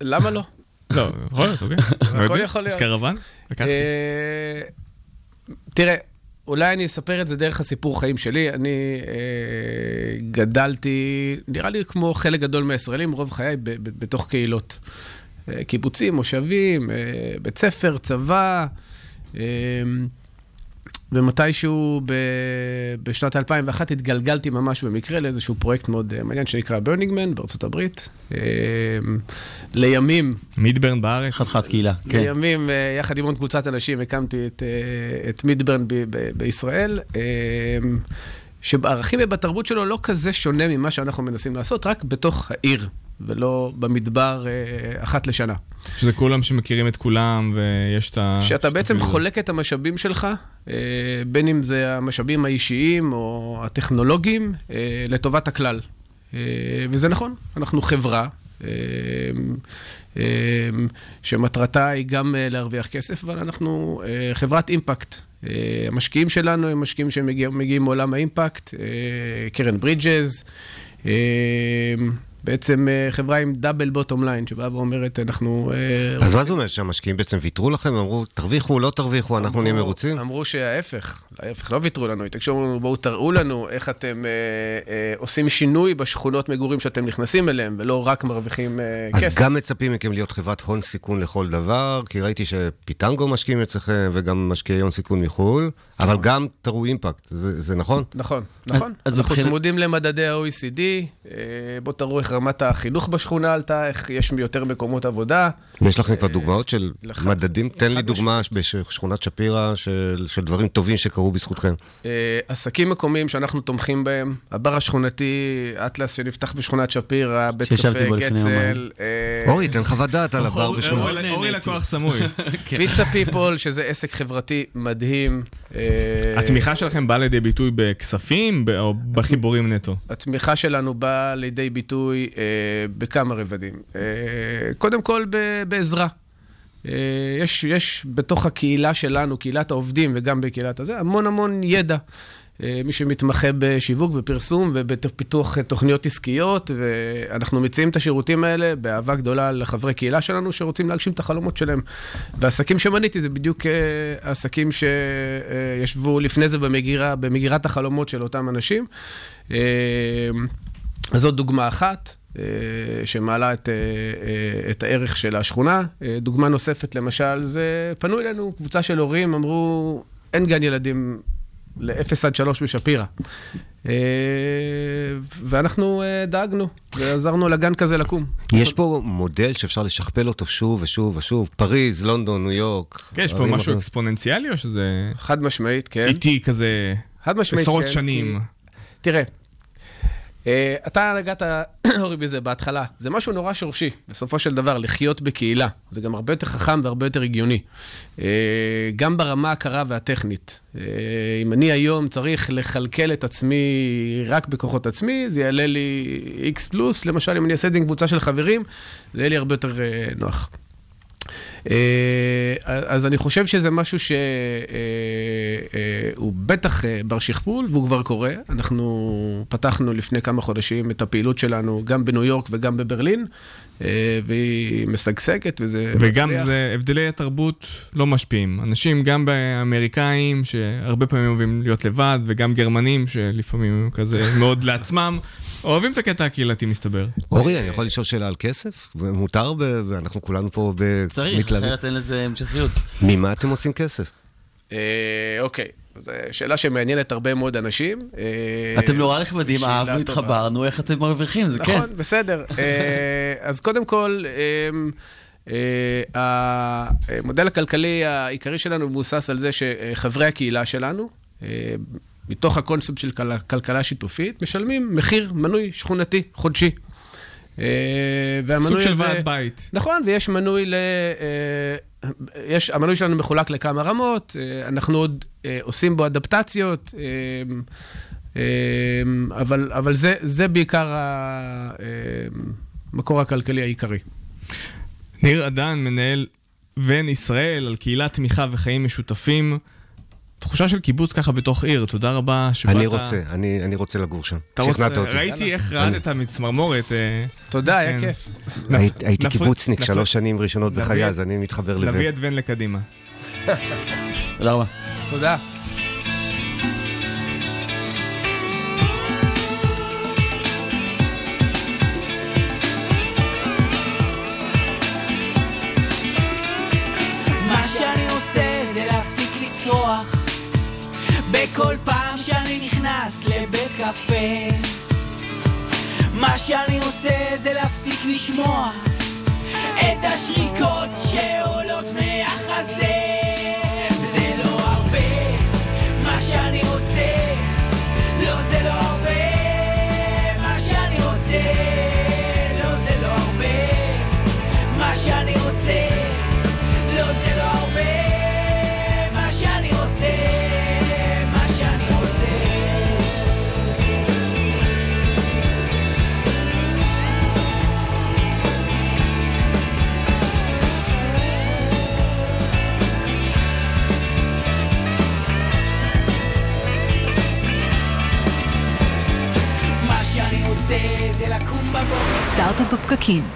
למה לא? לא, יכול להיות, אוקיי. הכל. יכול להיות. אז קרוון? לקחתי. אה, תראה, אולי אני אספר את זה דרך הסיפור חיים שלי. אני אה, גדלתי, נראה לי כמו חלק גדול מהישראלים, רוב חיי ב- ב- בתוך קהילות. אה, קיבוצים, מושבים, אה, בית ספר, צבא. אה, ומתישהו ב... בשנת 2001 התגלגלתי ממש במקרה לאיזשהו פרויקט מאוד אה, מעניין שנקרא ברנינגמן בארצות הברית. אה, לימים... מידברן בארץ? חתיכת קהילה, כן. לימים, אה, יחד עם עוד קבוצת אנשים, הקמתי את, את מידברן ב- ב- בישראל, שבערכים ובתרבות שלו לא כזה שונה ממה שאנחנו מנסים לעשות, רק בתוך העיר, ולא במדבר אה, אחת לשנה. שזה כולם שמכירים את כולם, ויש את ה... שאתה בעצם חולק את המשאבים שלך, אה, בין אם זה המשאבים האישיים או הטכנולוגיים, אה, לטובת הכלל. אה, וזה נכון, אנחנו חברה. אה, אה, שמטרתה היא גם להרוויח כסף, אבל אנחנו חברת אימפקט. המשקיעים שלנו הם משקיעים שמגיעים מעולם האימפקט, קרן ברידג'ז, בעצם אה, חברה עם דאבל בוטום ליין, שבאה ואומרת, אנחנו... אה, אז מה זה אומר שהמשקיעים בעצם ויתרו לכם? אמרו, תרוויחו, לא תרוויחו, אנחנו נהיה מרוצים? אמרו שההפך, להפך, לא ויתרו לנו, התעקשו, אמרו, בואו תראו לנו איך אתם אה, אה, עושים שינוי בשכונות מגורים שאתם נכנסים אליהם, ולא רק מרוויחים אה, אז כסף. גם מצפים מכם להיות חברת הון סיכון לכל דבר, כי ראיתי שפיטנגו משקיעים אצלכם וגם משקיעי הון סיכון מחו"ל, אבל גם תראו אימפקט, זה זה נכון? נכון, נכון. אז אנחנו מבחינת- צמודים למדדי ה-OECD, אה, בואו תראו איך רמת החינוך בשכונה עלתה, איך יש יותר מקומות עבודה. יש לכם כבר דוגמאות של לחד- מדדים? תן לי חד דוגמה בשכונת שפירא של של דברים טובים שקרו בזכותכם. אה, עסקים מקומיים שאנחנו תומכים בהם, הבר השכונתי, אטלס שנפתח בשכונת שפירא, בית קפה גצל. אה, אורי, תן חוות דעת על הבר בשכונת... אורי- לקוח סמוי. פיצה פיפול, שזה עסק חברתי מדהים. אה, התמיכה שלכם באה לידי ביטוי בכספים או בחיבורים נטו? התמיכה שלנו באה לידי ביטוי בכמה רבדים. קודם כל בעזרה. אה, יש, יש בתוך הקהילה שלנו, קהילת העובדים וגם בקהילת הזה, המון המון ידע. אה, מי שמתמחה בשיווק ופרסום ובפיתוח תוכניות עסקיות, ואנחנו מציעים את השירותים האלה באהבה גדולה לחברי קהילה שלנו שרוצים להגשים את החלומות שלהם. והעסקים שמניתי זה בדיוק אה, העסקים שישבו לפני זה במגירה, במגירת החלומות של אותם אנשים. אז זאת דוגמה אחת. אה, שמעלה את, אה, אה, את הערך של השכונה. דוגמה נוספת, למשל, זה פנו אלינו קבוצה של הורים, אמרו, אין גן ילדים ל-0 עד 3 בשפירא. ואנחנו דאגנו, ועזרנו לגן כזה לקום. יש פה מודל שאפשר לשכפל אותו שוב ושוב ושוב, פריז, לונדון, ניו יורק. כן, יש פה משהו. אקספוננציאלי או שזה חד משמעית, כן. איטי כזה חד משמעית, עשרות כן, שנים? כי- תראה, אה, אתה נגעת, אורי, בזה בהתחלה. זה משהו נורא שורשי, בסופו של דבר, לחיות בקהילה. זה גם הרבה יותר חכם והרבה יותר הגיוני. אה, גם ברמה הקרה והטכנית. אה, אם אני היום צריך לכלכל את עצמי רק בכוחות עצמי, זה יעלה לי X פלוס. למשל, אם אני אעשה את זה עם קבוצה של חברים, זה יהיה לי הרבה יותר אה, נוח. אה, אז אני חושב שזה משהו שהוא בטח אה, בר שכפול, והוא כבר קורה. אנחנו פתחנו לפני כמה חודשים את הפעילות שלנו גם בניו יורק וגם בברלין, אה, והיא משגשגת וזה וגם מצליח. זה, הבדלי התרבות לא משפיעים. אנשים, גם באמריקאים, שהרבה פעמים אוהבים להיות לבד, וגם גרמנים, שלפעמים הם כזה מאוד לעצמם, אוהבים את הקטע הקהילתי, מסתבר. אורי, אני יכול לשאול שאלה על כסף? ומותר, ב- ואנחנו כולנו פה צריך, מתלהבים. אחרת אין לזה המשכיות. ממה אתם עושים כסף? אה, אוקיי, זו שאלה שמעניינת הרבה מאוד אנשים. אה, אתם נורא נחמדים, אהבנו. התחברנו, איך אתם מרוויחים, זה כן. נכון, בסדר. אה, אז קודם כל, אמ, המודל הכלכלי העיקרי שלנו מבוסס על זה שחברי הקהילה שלנו, מתוך הקונספט של כל- כלכלה שיתופית, משלמים מחיר מנוי שכונתי, חודשי. אה, והמנוי סוג של הזה- ועד בית. נכון, ויש מנוי ל... אה, יש, המנוי שלנו מחולק לכמה רמות, אה, אנחנו עוד עושים בו אדפטציות, אבל, אבל זה, זה בעיקר המקור הכלכלי העיקרי. ניר עדן, מנהל ון ישראל על קהילת תמיכה וחיים משותפים. תחושה של קיבוץ ככה בתוך עיר, תודה רבה שבאת. אני רוצה, אני אני רוצה לגור שם. אתה רוצה, שכנעת אותי. ראיתי איך אני- רעדת מצמרמורת. אה, תודה, היה כן. כיף. הייתי קיבוצניק שלוש שנים ראשונות נביא בחיי, אז אני מתחבר לזה. נביא את ון לקדימה. תודה רבה. תודה. בכל פעם שאני נכנס לבית קפה מה שאני רוצה זה להפסיק לשמוע את השריקות שעולות מהחזה סטארט-אפ בפקקים.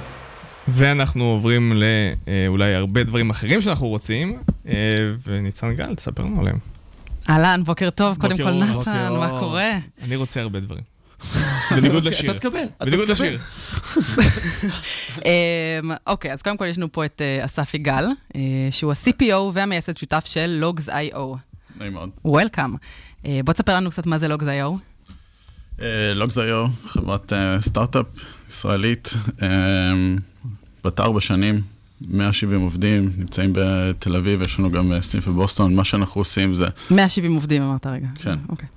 ואנחנו עוברים לאולי הרבה דברים אחרים שאנחנו רוצים, אה, וניצן גל, תספר לנו עליהם. אהלן, בוקר טוב. קודם בוקר כל, אור, נתן, בוקר מה. קורה? אני רוצה הרבה דברים. בניגוד לשיר. אתה תקבל, בניגוד. לשיר. אמ, אוקיי, אז קודם כל יש לנו פה את אה, אסף יגאל, אה, שהוא ה-CPO והמייסד שותף של Logs.io. נעים מאוד. Welcome. אה, בוא תספר לנו קצת מה זה Logs.io. לוגז.io, חברת אה, סטארט-אפ ישראלית, אה, בת ארבע שנים, 170 עובדים, נמצאים בתל אביב, יש לנו גם אה, סניף בבוסטון. מה שאנחנו עושים זה 170 עובדים, אמרת רגע. כן. אוקיי.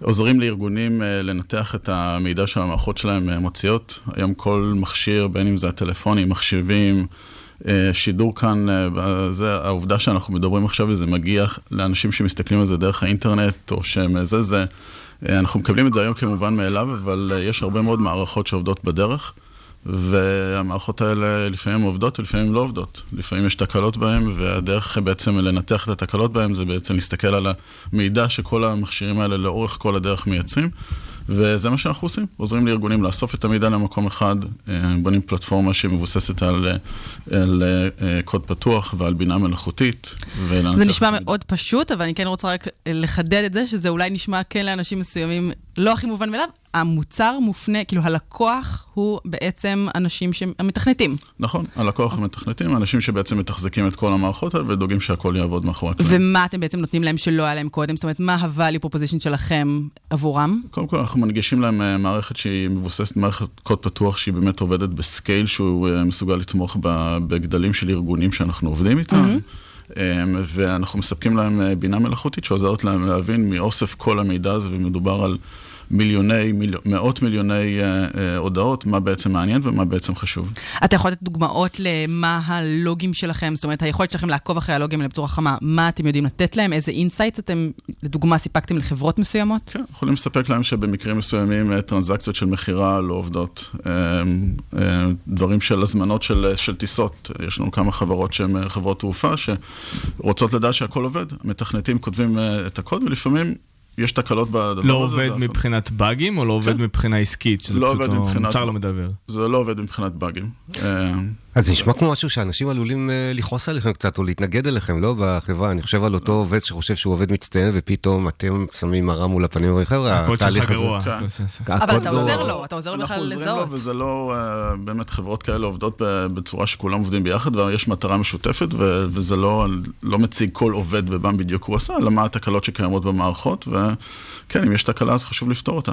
עוזרים לארגונים אה, לנתח את המידע שהמערכות שלהם אה, מוציאות. היום כל מכשיר, בין אם זה הטלפונים, מחשבים, שידור כאן, אה, זה, העובדה שאנחנו מדברים עכשיו וזה מגיע לאנשים שמסתכלים על זה דרך האינטרנט, או שהם אה, זה, זה, אה, אנחנו מקבלים את זה היום כמובן מאליו, אבל אה, יש הרבה מאוד מערכות שעובדות בדרך. והמערכות האלה לפעמים עובדות ולפעמים לא עובדות. לפעמים יש תקלות בהן, והדרך בעצם לנתח את התקלות בהן זה בעצם להסתכל על המידע שכל המכשירים האלה לאורך כל הדרך מייצרים. וזה מה שאנחנו עושים, עוזרים לארגונים לאסוף את המידע למקום אחד, אה, בונים פלטפורמה שמבוססת על, אה, על אה, קוד פתוח ועל בינה מלאכותית. זה נשמע המידע. מאוד פשוט, אבל אני כן רוצה רק לחדד את זה, שזה אולי נשמע כן לאנשים מסוימים לא הכי מובן מאליו. המוצר מופנה, כאילו הלקוח הוא בעצם אנשים שהמתכנתים. נכון, הלקוח המתכנתים, האנשים שבעצם מתחזקים את כל המערכות האלה ודואגים שהכל יעבוד מאחורי הקלעים. ומה אתם בעצם נותנים להם שלא היה להם קודם? זאת אומרת, מה ה-value proposition שלכם עבורם? קודם כל, אנחנו מנגישים להם אה, מערכת שהיא מבוססת מערכת קוד פתוח, שהיא באמת עובדת בסקייל, שהוא אה, מסוגל לתמוך בגדלים של ארגונים שאנחנו עובדים איתם. אה, ואנחנו מספקים להם אה, בינה מלאכותית שעוזרת להם להבין מאוסף כל המידע הזה, ומדובר על מיליוני, מיל... מאות מיליוני אה, אה, הודעות, מה בעצם מעניין ומה בעצם חשוב. אתה יכול לתת דוגמאות למה הלוגים שלכם, זאת אומרת, היכולת שלכם לעקוב אחרי הלוגים האלה בצורה חמה, מה אתם יודעים לתת להם, איזה insights אתם, לדוגמה, סיפקתם לחברות מסוימות? כן, יכולים לספק להם שבמקרים מסוימים אה, טרנזקציות של מכירה לא עובדות. אה, אה, דברים של הזמנות של, של טיסות, יש לנו כמה חברות שהן אה, חברות תעופה שרוצות לדעת שהכל עובד. המתכנתים כותבים אה, את הקוד ולפעמים יש תקלות בדבר הזה. לא עובד מבחינת באגים, או לא עובד מבחינה עסקית? שזה לא פשוט עובד מבחינת... מוצר לא מדבר. זה לא עובד מבחינת באגים. אז זה נשמע כמו משהו שאנשים עלולים אה, לכעוס עליכם קצת, או להתנגד אליכם, לא? בחברה. אני חושב על אותו עובד שחושב שהוא עובד מצטיין, ופתאום אתם שמים מראה מול הפנים, ואומרים, חבר'ה, התהליך הזה... גרוע. כן. אבל אתה לא- עוזר לו, אתה עוזר לו אנחנו בכלל עוזרים לזהות. לו, וזה לא, אה, באמת חברות כאלה עובדות בצורה שכולם עובדים ביחד, ויש מטרה משותפת, ו- וזה לא, לא מציג כל עובד ומה בדיוק הוא עשה, אלא מה התקלות שקיימות במערכות, וכן, אם יש תקלה אז חשוב לפתור אותה.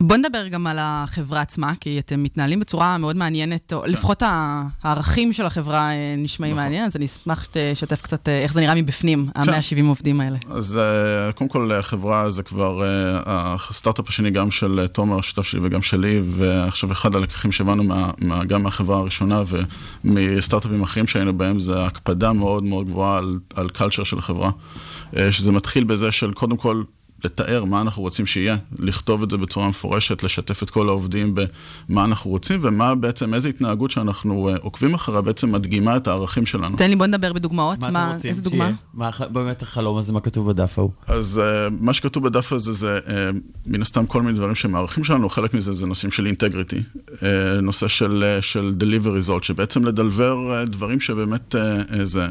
בוא נדבר גם על החברה עצמה, כי אתם מתנהלים בצורה מאוד מעניינת, או לפחות ה- הערכים של החברה אה, נשמעים מעניין, אז אני אשמח שתשתף קצת אה, איך זה נראה מבפנים, ה-170 עובדים האלה. אז אה, קודם כל, החברה זה כבר הסטארט-אפ השני גם של תומר, השותף שלי וגם שלי, ועכשיו אחד הלקחים שהבנו מה, מה, גם מהחברה הראשונה ומסטארט-אפים אחרים שהיינו בהם, זה הקפדה מאוד מאוד גבוהה על, על קלצ'ר של החברה. שזה מתחיל בזה של קודם כל... לתאר מה אנחנו רוצים שיהיה, לכתוב את זה בצורה מפורשת, לשתף את כל העובדים במה אנחנו רוצים ומה בעצם, איזה התנהגות שאנחנו אה, עוקבים אחריה בעצם מדגימה את הערכים שלנו. תן לי, בוא נדבר בדוגמאות, מה מה, אתם רוצים איזה דוגמה? שיהיה? מה באמת החלום הזה, מה כתוב בדף ההוא? אז uh, מה שכתוב בדף הזה זה uh, מן הסתם כל מיני דברים שהם הערכים שלנו, חלק מזה זה נושאים של אינטגריטי, uh, נושא של, uh, של delivery result, שבעצם לדלבר uh, דברים שבאמת uh, uh, זה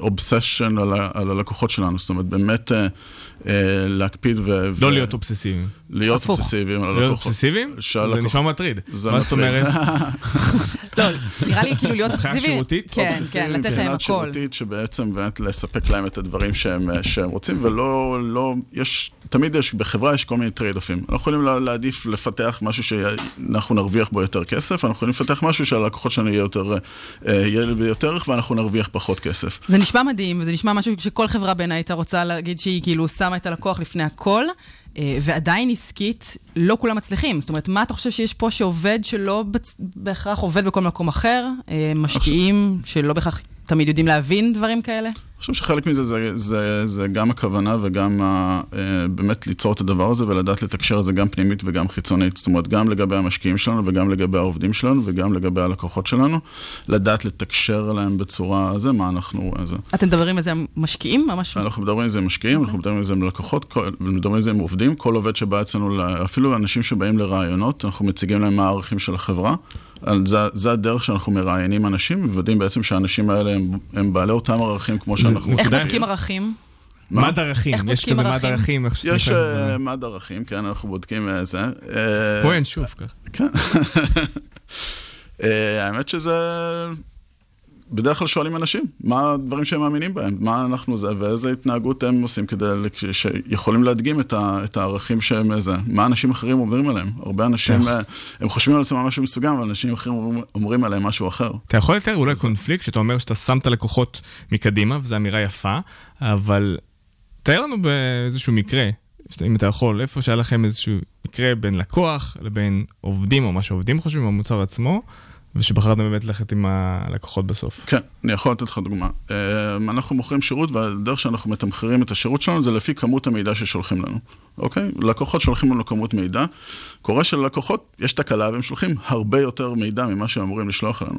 אובסשן על, ה- על הלקוחות שלנו, זאת אומרת באמת uh, uh, להקפיד ו... לא ו- להיות אובססיביים. להיות הפוך. אובססיביים על להיות הלקוחות. אובססיביים? זה נשמע מטריד. זה מה זאת. אומרת? לא, נראה לי כאילו להיות הנחיה אובססיבי, שירותית? כן, אובססיביים כן, לתת להם מבחינת הכל. שירותית, שבעצם באמת לספק להם את הדברים שהם, שהם רוצים, ולא, לא, יש, תמיד יש, בחברה יש כל מיני trade off ים. אנחנו יכולים לה- להעדיף לפתח משהו שאנחנו נרוויח בו יותר כסף, אנחנו יכולים לפתח משהו שהלקוחות שלנו יהיה יותר, אה, יהיה ביותר ערך ואנחנו נרוויח פחות כסף. זה נשמע מדהים, וזה נשמע משהו שכל חברה בעיניי הייתה רוצה להגיד שהיא כאילו שמה את הלקוח לפני הכל, ועדיין עסקית, לא כולם מצליחים. זאת אומרת, מה אתה חושב שיש פה שעובד שלא בצ- בהכרח עובד בכל מקום אחר? אה, משקיעים שלא בהכרח תמיד יודעים להבין דברים כאלה? חושב שחלק מזה זה, זה, זה גם הכוונה וגם ה, אה, באמת ליצור את הדבר הזה ולדעת לתקשר את זה גם פנימית וגם חיצונית. זאת אומרת, גם לגבי המשקיעים שלנו וגם לגבי העובדים שלנו וגם לגבי הלקוחות שלנו, לדעת לתקשר אליהם בצורה, זה מה אנחנו... זה. אתם מדברים על זה עם משקיעים? ממש... אנחנו מדברים על זה עם משקיעים, אנחנו מדברים על זה עם לקוחות, מדברים על זה עם עובדים, כל עובד שבא אצלנו, אפילו אנשים שבאים לרעיונות, אנחנו מציגים להם מה הערכים של החברה. זה, זה הדרך שאנחנו מראיינים אנשים, מוודאים בעצם שהאנשים האלה הם, הם בעלי אותם ערכים כמו שאנחנו איך. בודקים ערכים? מד ערכים, יש כזה מד ערכים? יש. אה, מד ערכים, כן, אנחנו בודקים אה, זה. פה אין שוף ככה. כן. אה, האמת שזה... בדרך כלל שואלים אנשים, מה הדברים שהם מאמינים בהם, מה אנחנו זה, ואיזה התנהגות הם עושים כדי, שיכולים להדגים את, ה, את הערכים שהם זה, מה אנשים אחרים אומרים עליהם. הרבה אנשים, איך? אה, הם חושבים על עצמם משהו מסוים, אבל אנשים אחרים אומרים, אומרים עליהם משהו אחר. אתה יכול לתאר אולי קונפליקט, שאתה אומר שאתה שם את הלקוחות מקדימה, וזו אמירה יפה, אבל תאר לנו באיזשהו מקרה, אם אתה יכול, איפה שהיה לכם איזשהו מקרה בין לקוח לבין עובדים, או מה שעובדים חושבים במוצר עצמו, ושבחרתם באמת ללכת עם הלקוחות בסוף. כן, אני יכול לתת לך דוגמה. אה, אנחנו מוכרים שירות, והדרך שאנחנו מתמחרים את השירות שלנו זה לפי כמות המידע ששולחים לנו, אוקיי? לקוחות שולחים לנו כמות מידע. קורה שללקוחות יש תקלה והם שולחים הרבה יותר מידע ממה שהם אמורים לשלוח לנו.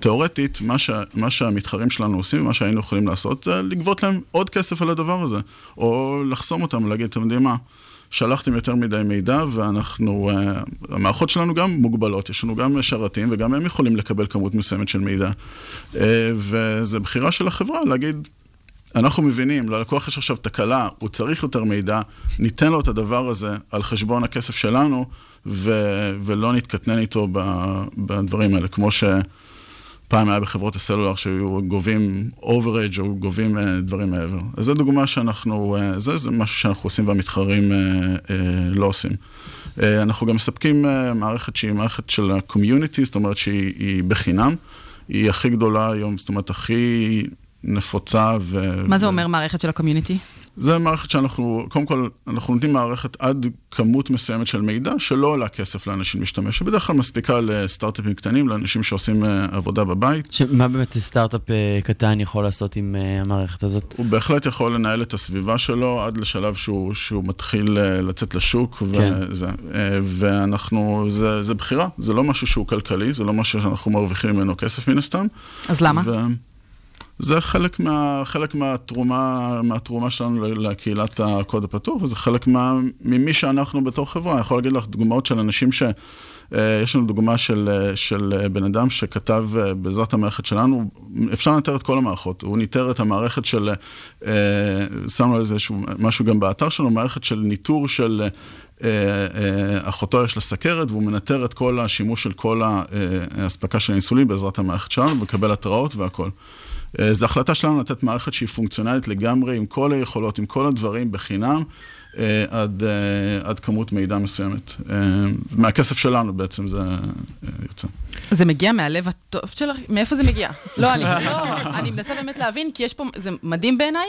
תאורטית, מה, שה, מה שהמתחרים שלנו עושים, מה שהיינו יכולים לעשות, זה לגבות להם עוד כסף על הדבר הזה. או לחסום אותם, להגיד, אתם יודעים מה, שלחתם יותר מדי מידע, ואנחנו, uh, המערכות שלנו גם מוגבלות, יש לנו גם שרתים, וגם הם יכולים לקבל כמות מסוימת של מידע. Uh, וזה בחירה של החברה להגיד, אנחנו מבינים, ללקוח יש עכשיו תקלה, הוא צריך יותר מידע, ניתן לו את הדבר הזה על חשבון הכסף שלנו, ו- ולא נתקטנן איתו בדברים האלה, כמו שפעם היה בחברות הסלולר שהיו גובים overage או גובים אה, דברים מעבר. אז זו דוגמה שאנחנו, אה, זה, זה משהו שאנחנו עושים והמתחרים אה, לא עושים. אנחנו גם מספקים מערכת שהיא מערכת של ה-community, זאת אומרת שהיא היא בחינם. היא הכי גדולה היום, זאת אומרת, הכי נפוצה ו... מה זה אומר מערכת של הקומיוניטי? זה מערכת שאנחנו, קודם כל, אנחנו נותנים מערכת עד כמות מסוימת של מידע שלא עולה כסף לאנשים להשתמש, שבדרך כלל מספיקה לסטארט-אפים קטנים, לאנשים שעושים אה, עבודה בבית. מה באמת סטארט-אפ אה, קטן יכול לעשות עם אה, המערכת הזאת? הוא בהחלט יכול לנהל את הסביבה שלו עד לשלב שהוא, שהוא מתחיל לצאת לשוק, כן. וזה, ואנחנו, זה, זה בחירה, זה לא משהו שהוא כלכלי, זה לא משהו שאנחנו מרוויחים ממנו כסף מן הסתם. אז למה? ו... זה חלק, מה, חלק מהתרומה, מהתרומה שלנו לקהילת הקוד הפתוח, וזה חלק מה, ממי שאנחנו בתור חברה. אני יכול להגיד לך דוגמאות של אנשים ש... אה, יש לנו דוגמה של, אה, של אה, בן אדם שכתב בעזרת המערכת שלנו, אפשר לנטר את כל המערכות. הוא ניטר את המערכת של, שמנו איזשהו משהו גם באתר שלנו, מערכת של ניטור של... אחותו יש לה סכרת, והוא מנטר את כל השימוש של כל האספקה של האינסולין בעזרת המערכת שלנו, ומקבל התראות והכל. אה, זו החלטה שלנו לתת מערכת שהיא פונקציונלית לגמרי, עם כל היכולות, עם כל הדברים, בחינם, אה, עד, אה, עד כמות מידע מסוימת. מהכסף שלנו בעצם זה יוצא. זה מגיע מהלב הטוב שלך? מאיפה זה מגיע? לא, אני, לא, אני מנסה באמת להבין, כי יש פה, זה מדהים בעיניי,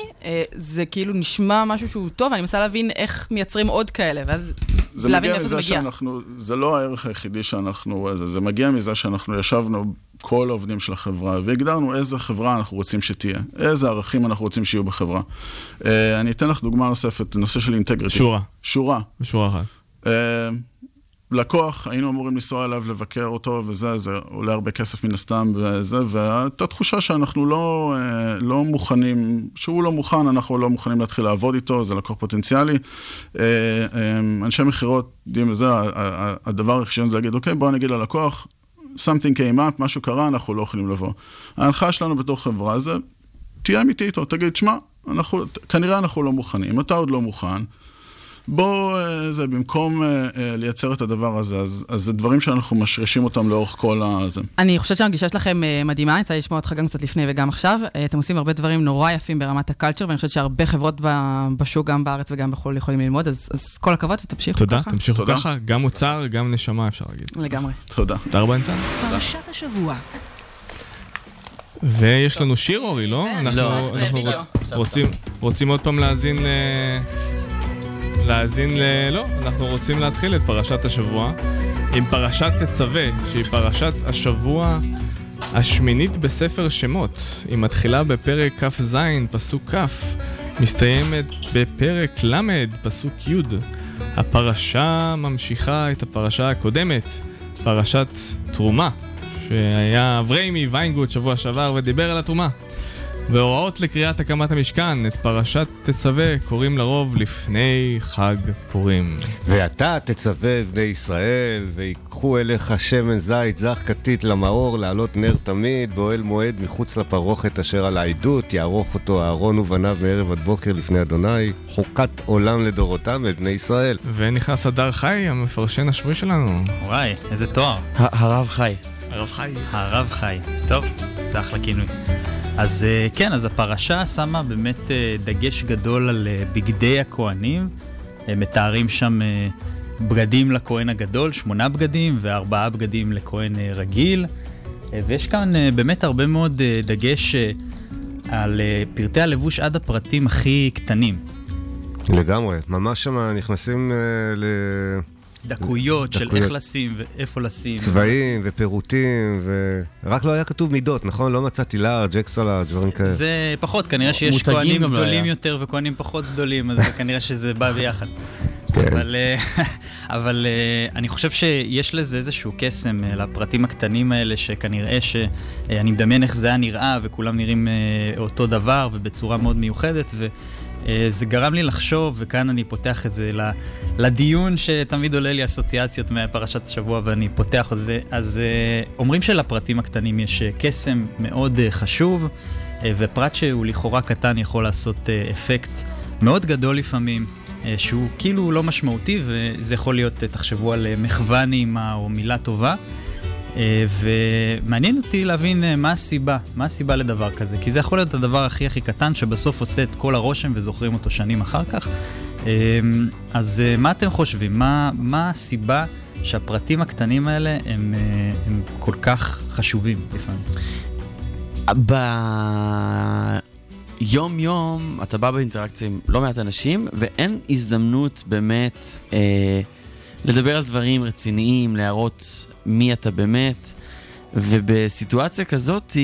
זה כאילו נשמע משהו שהוא טוב, אני מנסה להבין איך מייצרים עוד כאלה, ואז זה להבין מגיע מאיפה זה מגיע. שאנחנו, זה לא הערך היחידי שאנחנו, זה, זה מגיע מזה שאנחנו ישבנו, כל העובדים של החברה, והגדרנו איזה חברה אנחנו רוצים שתהיה, איזה ערכים אנחנו רוצים שיהיו בחברה. Uh, אני אתן לך דוגמה נוספת, נושא של אינטגריטי. שורה. שורה. בשורה אחת. Uh, לקוח, היינו אמורים לנסוע אליו, לבקר אותו, וזה, זה עולה הרבה כסף מן הסתם, וזה, והייתה תחושה שאנחנו לא, אה, לא מוכנים, שהוא לא מוכן, אנחנו לא מוכנים להתחיל לעבוד איתו, זה לקוח פוטנציאלי. אנשי מכירות, יודעים, זה, ה- ה- הדבר הראשון זה להגיד, אוקיי, בואו נגיד ללקוח, something came up, משהו קרה, אנחנו לא יכולים לבוא. ההנחה שלנו בתור חברה זה, תהיה אמיתי איתו, תגיד, שמע, כנראה אנחנו לא מוכנים, אתה עוד לא מוכן. בוא, אה, זה, במקום אה, אה, לייצר את הדבר הזה, אז, אז זה דברים שאנחנו משרישים אותם לאורך כל הזה. אני חושבת שהגישה שלכם מדהימה, יצא לי לשמוע אותך גם קצת לפני וגם עכשיו. אתם עושים הרבה דברים נורא יפים ברמת הקלצ'ר, ואני חושבת שהרבה חברות ב- בשוק, גם בארץ וגם בחו"ל, יכולים ללמוד, אז, אז כל הכבוד ותמשיכו תודה, ככה. תמשיכו תודה. ככה, גם מוצר, גם נשמה אפשר להגיד. לגמרי. תודה. תודה רבה ניצן. פרשת השבוע. ויש לנו שיר אורי, לא? זה, אנחנו לא. רוצים- עוד פעם להאזין. להאזין ל... לא, אנחנו רוצים להתחיל את פרשת השבוע עם פרשת תצווה, שהיא פרשת השבוע השמינית בספר שמות. היא מתחילה בפרק כ"ז, פסוק כ', מסתיימת בפרק ל', פסוק י'. הפרשה ממשיכה את הפרשה הקודמת, פרשת תרומה, שהיה אבריימי ויינגוט שבוע שעבר ודיבר על התרומה. והוראות לקריאת הקמת המשכן, את פרשת תצווה, קוראים לרוב לפני חג פורים. ואתה תצווה בני ישראל, ויקחו אליך שמן זית זך כתית למאור, לעלות נר תמיד, באוהל מועד מחוץ לפרוכת אשר על העדות, יערוך אותו אהרון ובניו מערב עד בוקר לפני אדוני, חוקת עולם לדורותם אל בני ישראל. ונכנס הדר חי, המפרשן השבועי שלנו. וואי, איזה תואר. הרב חי. הרב חי. הרב חי. טוב, זה אחלה כינוי. אז אה, כן, אז הפרשה שמה באמת אה, דגש גדול על אה, בגדי הכוהנים. הם מתארים שם בגדים לכהן הגדול, שמונה בגדים, וארבעה בגדים לכהן רגיל. ויש כאן באמת הרבה מאוד דגש על פרטי הלבוש עד הפרטים הכי קטנים. לגמרי, ממש שם נכנסים ל... דקויות של דקויות. איך לשים ואיפה לשים. צבעים ופירוטים, ורק לא היה כתוב מידות, נכון? לא מצאתי לארג', אקסטרה לארג', דברים כאלה. זה פחות, כנראה שיש מותגים כהנים לא גדולים. יותר וכהנים פחות גדולים, אז כנראה שזה בא ביחד. כן. אבל, אה, אבל אה, אני חושב שיש לזה איזשהו קסם אה, לפרטים הקטנים האלה, שכנראה שאני מדמיין איך זה היה נראה, וכולם נראים אותו דבר ובצורה מאוד מיוחדת, וזה גרם לי לחשוב, וכאן אני פותח את זה לדיון שתמיד עולה לי אסוציאציות מפרשת השבוע, ואני פותח את זה. אז אה, אומרים שלפרטים הקטנים יש אה, קסם מאוד אה, חשוב, אה, ופרט שהוא לכאורה קטן יכול לעשות אה, אפקט מאוד גדול לפעמים. אה, שהוא כאילו לא משמעותי, וזה יכול להיות, אה, תחשבו על אה, מחווה נעימה או מילה טובה. אה, ומעניין אותי להבין אה, מה הסיבה, מה הסיבה לדבר כזה, כי זה יכול להיות הדבר הכי הכי קטן שבסוף עושה את כל הרושם וזוכרים אותו שנים אחר כך. אה, אז מה אתם חושבים? מה, מה הסיבה שהפרטים הקטנים האלה הם, הם כל כך חשובים לפעמים? ב... יום-יום אתה בא באינטראקציה עם לא מעט אנשים, ואין הזדמנות באמת אה, לדבר על דברים רציניים, להראות מי אתה באמת, ובסיטואציה כזאת,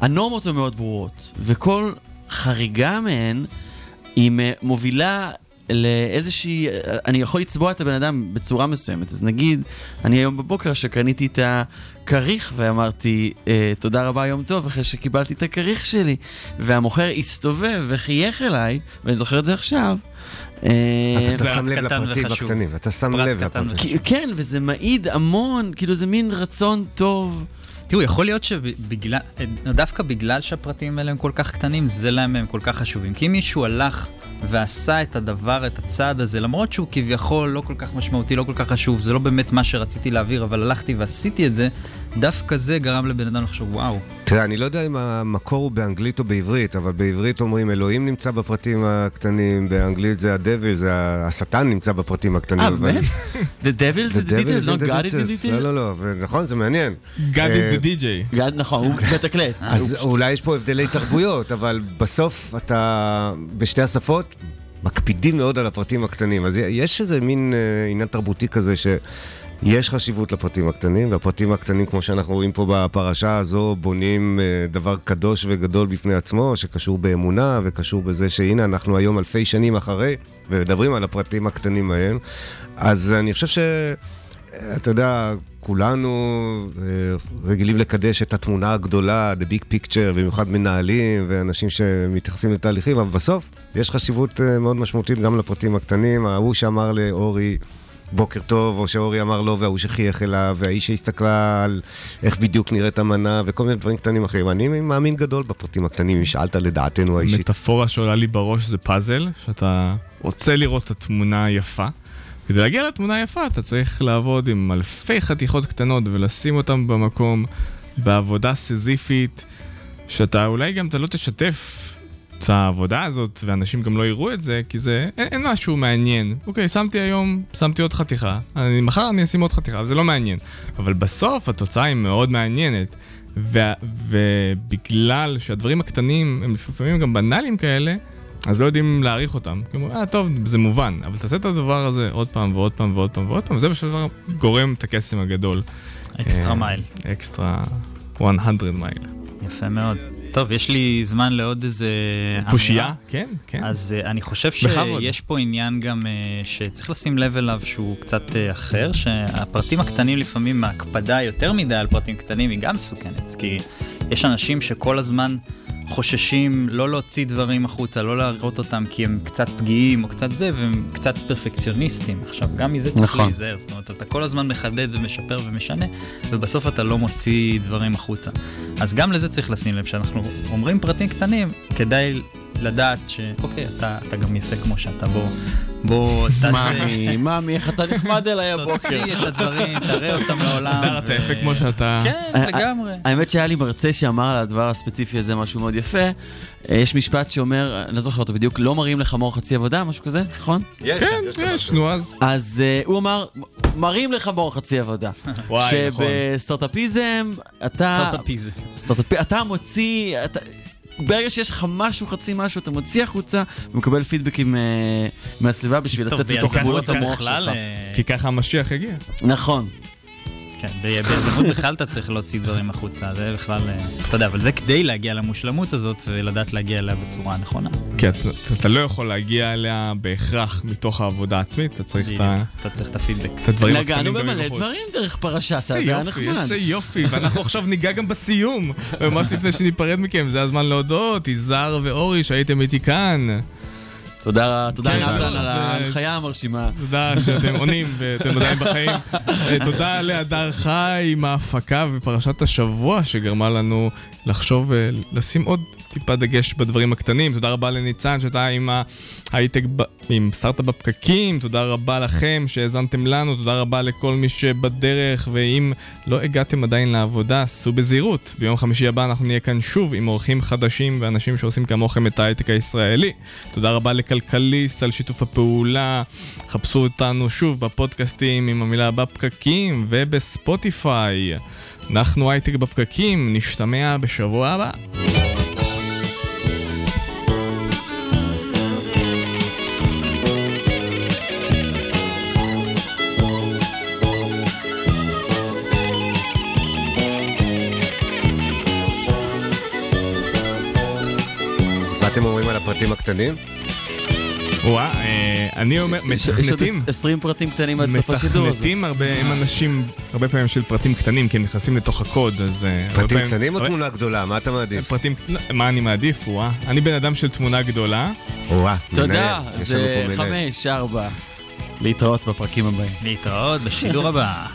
הנורמות הן מאוד ברורות, וכל חריגה מהן היא מובילה לאיזושהי, אני יכול לצבוע את הבן אדם בצורה מסוימת. אז נגיד, אני היום בבוקר שקניתי את הכריך ואמרתי, אה, תודה רבה, יום טוב, אחרי שקיבלתי את הכריך שלי. והמוכר הסתובב וחייך אליי, ואני זוכר את זה עכשיו. אה, אז אתה שם לב לפרטים הקטנים, אתה שם לב לפרטים. כן, וזה מעיד המון, כאילו זה מין רצון טוב. תראו, יכול להיות שבגלל, דווקא בגלל שהפרטים האלה הם כל כך קטנים, זה להם הם כל כך חשובים. כי אם מישהו הלך ועשה את הדבר, את הצעד הזה, למרות שהוא כביכול לא כל כך משמעותי, לא כל כך חשוב, זה לא באמת מה שרציתי להעביר, אבל הלכתי ועשיתי את זה, דווקא זה גרם לבן אדם לחשוב, וואו. תראה, אני לא יודע אם המקור הוא באנגלית או בעברית, אבל בעברית אומרים אלוהים נמצא בפרטים הקטנים, באנגלית זה הדביל, זה השטן נמצא בפרטים הקטנים. אה, באמת? The devil is The the details, devil is not the God is details. details? לא, לא, לא, נכון, זה מעניין. God אה, is the DJ. גד, נכון, הוא מתקלט. אז אולי יש פה הבדלי תרבויות, אבל בסוף אתה, בשתי השפות, מקפידים מאוד על הפרטים הקטנים. אז יש איזה מין אה, עניין תרבותי כזה שיש חשיבות לפרטים הקטנים, והפרטים הקטנים, כמו שאנחנו רואים פה בפרשה הזו, בונים אה, דבר קדוש וגדול בפני עצמו, שקשור באמונה וקשור בזה שהנה, אנחנו היום אלפי שנים אחרי, ומדברים על הפרטים הקטנים ההם. אז אני חושב ש... אתה יודע, כולנו אה, רגילים לקדש את התמונה הגדולה, the big picture, במיוחד מנהלים ואנשים שמתייחסים לתהליכים, אבל בסוף יש חשיבות אה, מאוד משמעותית גם לפרטים הקטנים. ההוא שאמר לאורי בוקר טוב, או שאורי אמר לו, וההוא שחייך אליו, והאיש שהסתכלה על איך בדיוק נראית המנה, וכל מיני דברים קטנים אחרים. אני מאמין גדול בפרטים הקטנים, אם שאלת לדעתנו האישית. מטאפורה שעולה לי בראש זה פאזל, שאתה רוצה לראות את התמונה היפה. כדי להגיע לתמונה היפה אתה צריך לעבוד עם אלפי חתיכות קטנות ולשים אותן במקום בעבודה סיזיפית, שאתה אולי גם אתה לא תשתף את העבודה הזאת, ואנשים גם לא יראו את זה, כי זה, אין, אין משהו מעניין. אוקיי, שמתי היום, שמתי עוד חתיכה, אני, מחר אני אשים עוד חתיכה, אבל זה לא מעניין. אבל בסוף התוצאה היא מאוד מעניינת. ו, ובגלל שהדברים הקטנים הם לפעמים גם בנאליים כאלה, אז לא יודעים להעריך אותם. כאילו, אה, טוב, זה מובן, אבל תעשה את הדבר הזה עוד פעם ועוד פעם ועוד פעם ועוד פעם, וזה של דבר גורם את הקסם הגדול. אקסטרה אה, mile. extra 100 מייל. יפה מאוד. טוב, יש לי זמן לעוד איזה... קושייה? כן, כן. אז uh, אני חושב בכבוד. שיש פה עניין גם uh, שצריך לשים לב אליו שהוא קצת uh, אחר, שהפרטים הקטנים לפעמים, ההקפדה יותר מדי על פרטים קטנים היא גם מסוכנת, כי יש אנשים שכל הזמן חוששים לא להוציא דברים החוצה, לא להראות אותם כי הם קצת פגיעים או קצת זה, והם קצת פרפקציוניסטים. עכשיו, גם מזה צריך נכון. להיזהר, זאת אומרת, אתה כל הזמן מחדד ומשפר ומשנה, ובסוף אתה לא מוציא דברים החוצה. אז גם לזה צריך לשים לב, שאנחנו אומרים פרטים קטנים, כדאי לדעת שאוקיי, אתה, אתה גם יפה כמו שאתה, בוא, בוא תעשה... מאמי, איך אתה נחמד אליי הבוקר. תוציא את הדברים, תראה אותם לעולם. נהדר, אתה יפה כמו שאתה. כן, לגמרי. האמת שהיה לי מרצה שאמר על הדבר הספציפי הזה משהו מאוד יפה. אה, יש משפט שאומר, אני לא זוכר אותו בדיוק, לא מראים לך מור חצי עבודה, משהו כזה, נכון? כן, יש, נו אז. אז אה, הוא אמר, מראים לך מור חצי עבודה. וואי, נכון. שבסטארט-אפיזם, אתה... סטארט-אפיזם. סטארט-אפ- אתה מוציא... ברגע שיש לך משהו, חצי משהו, אתה מוציא החוצה ומקבל פידבקים אה, מהסביבה בשביל טוב, לצאת מתוך גבולות המוח שלך. כי ככה המשיח הגיע. נכון. כן, ביזמות בכלל אתה צריך להוציא דברים החוצה, זה בכלל, אה, אתה יודע, אבל זה כדי להגיע למושלמות הזאת ולדעת להגיע אליה בצורה הנכונה. כי אתה, אתה לא יכול להגיע אליה בהכרח מתוך העבודה העצמית, אתה צריך את ה- אתה צריך את הפידבק. את הדברים נגענו הקטנים גם במלא מבחוץ. דברים דרך פרשת, זה היה יופי, נחמד. איזה יופי, ואנחנו עכשיו ניגע גם בסיום. ממש לפני שניפרד מכם, זה הזמן להודות, יזהר ואורי שהייתם איתי כאן. תודה, תודה כן, ו- על ההנחיה המרשימה. תודה שאתם עונים ואתם עדיין בחיים. אה, תודה להדר חי עם ההפקה ופרשת השבוע שגרמה לנו לחשוב ולשים עוד טיפה דגש בדברים הקטנים. תודה רבה לניצן שהייתה עם ההייטק, עם סטארט-אפ בפקקים. תודה רבה לכם שהאזנתם לנו. תודה רבה לכל מי שבדרך, ואם לא הגעתם עדיין לעבודה, סעו בזהירות. ביום חמישי הבא אנחנו נהיה כאן שוב עם אורחים חדשים ואנשים שעושים כמוכם את ההייטק הישראלי. תודה רבה לכלכליסט על שיתוף הפעולה. חפשו אותנו שוב בפודקאסטים עם המילה בפקקים ובספוטיפיי. אנחנו הייטק בפקקים, נשתמע בשבוע הבא. הפרטים הקטנים? וואה, אה, אני אומר, יש עוד מתכנתים. 20 פרטים קטנים עד סוף השידור הזה. מתכנתים הרבה, הם אנשים, הרבה פעמים של פרטים קטנים, כי הם נכנסים לתוך הקוד, אז... אה, פרטים קטנים או תמונה גדולה? מה אתה מעדיף? פרטים, מה אני מעדיף, וואה. אני בן אדם של תמונה גדולה. וואה, תודה, זה. חמש, ארבע. להתראות בפרקים הבאים. להתראות בשידור הבא.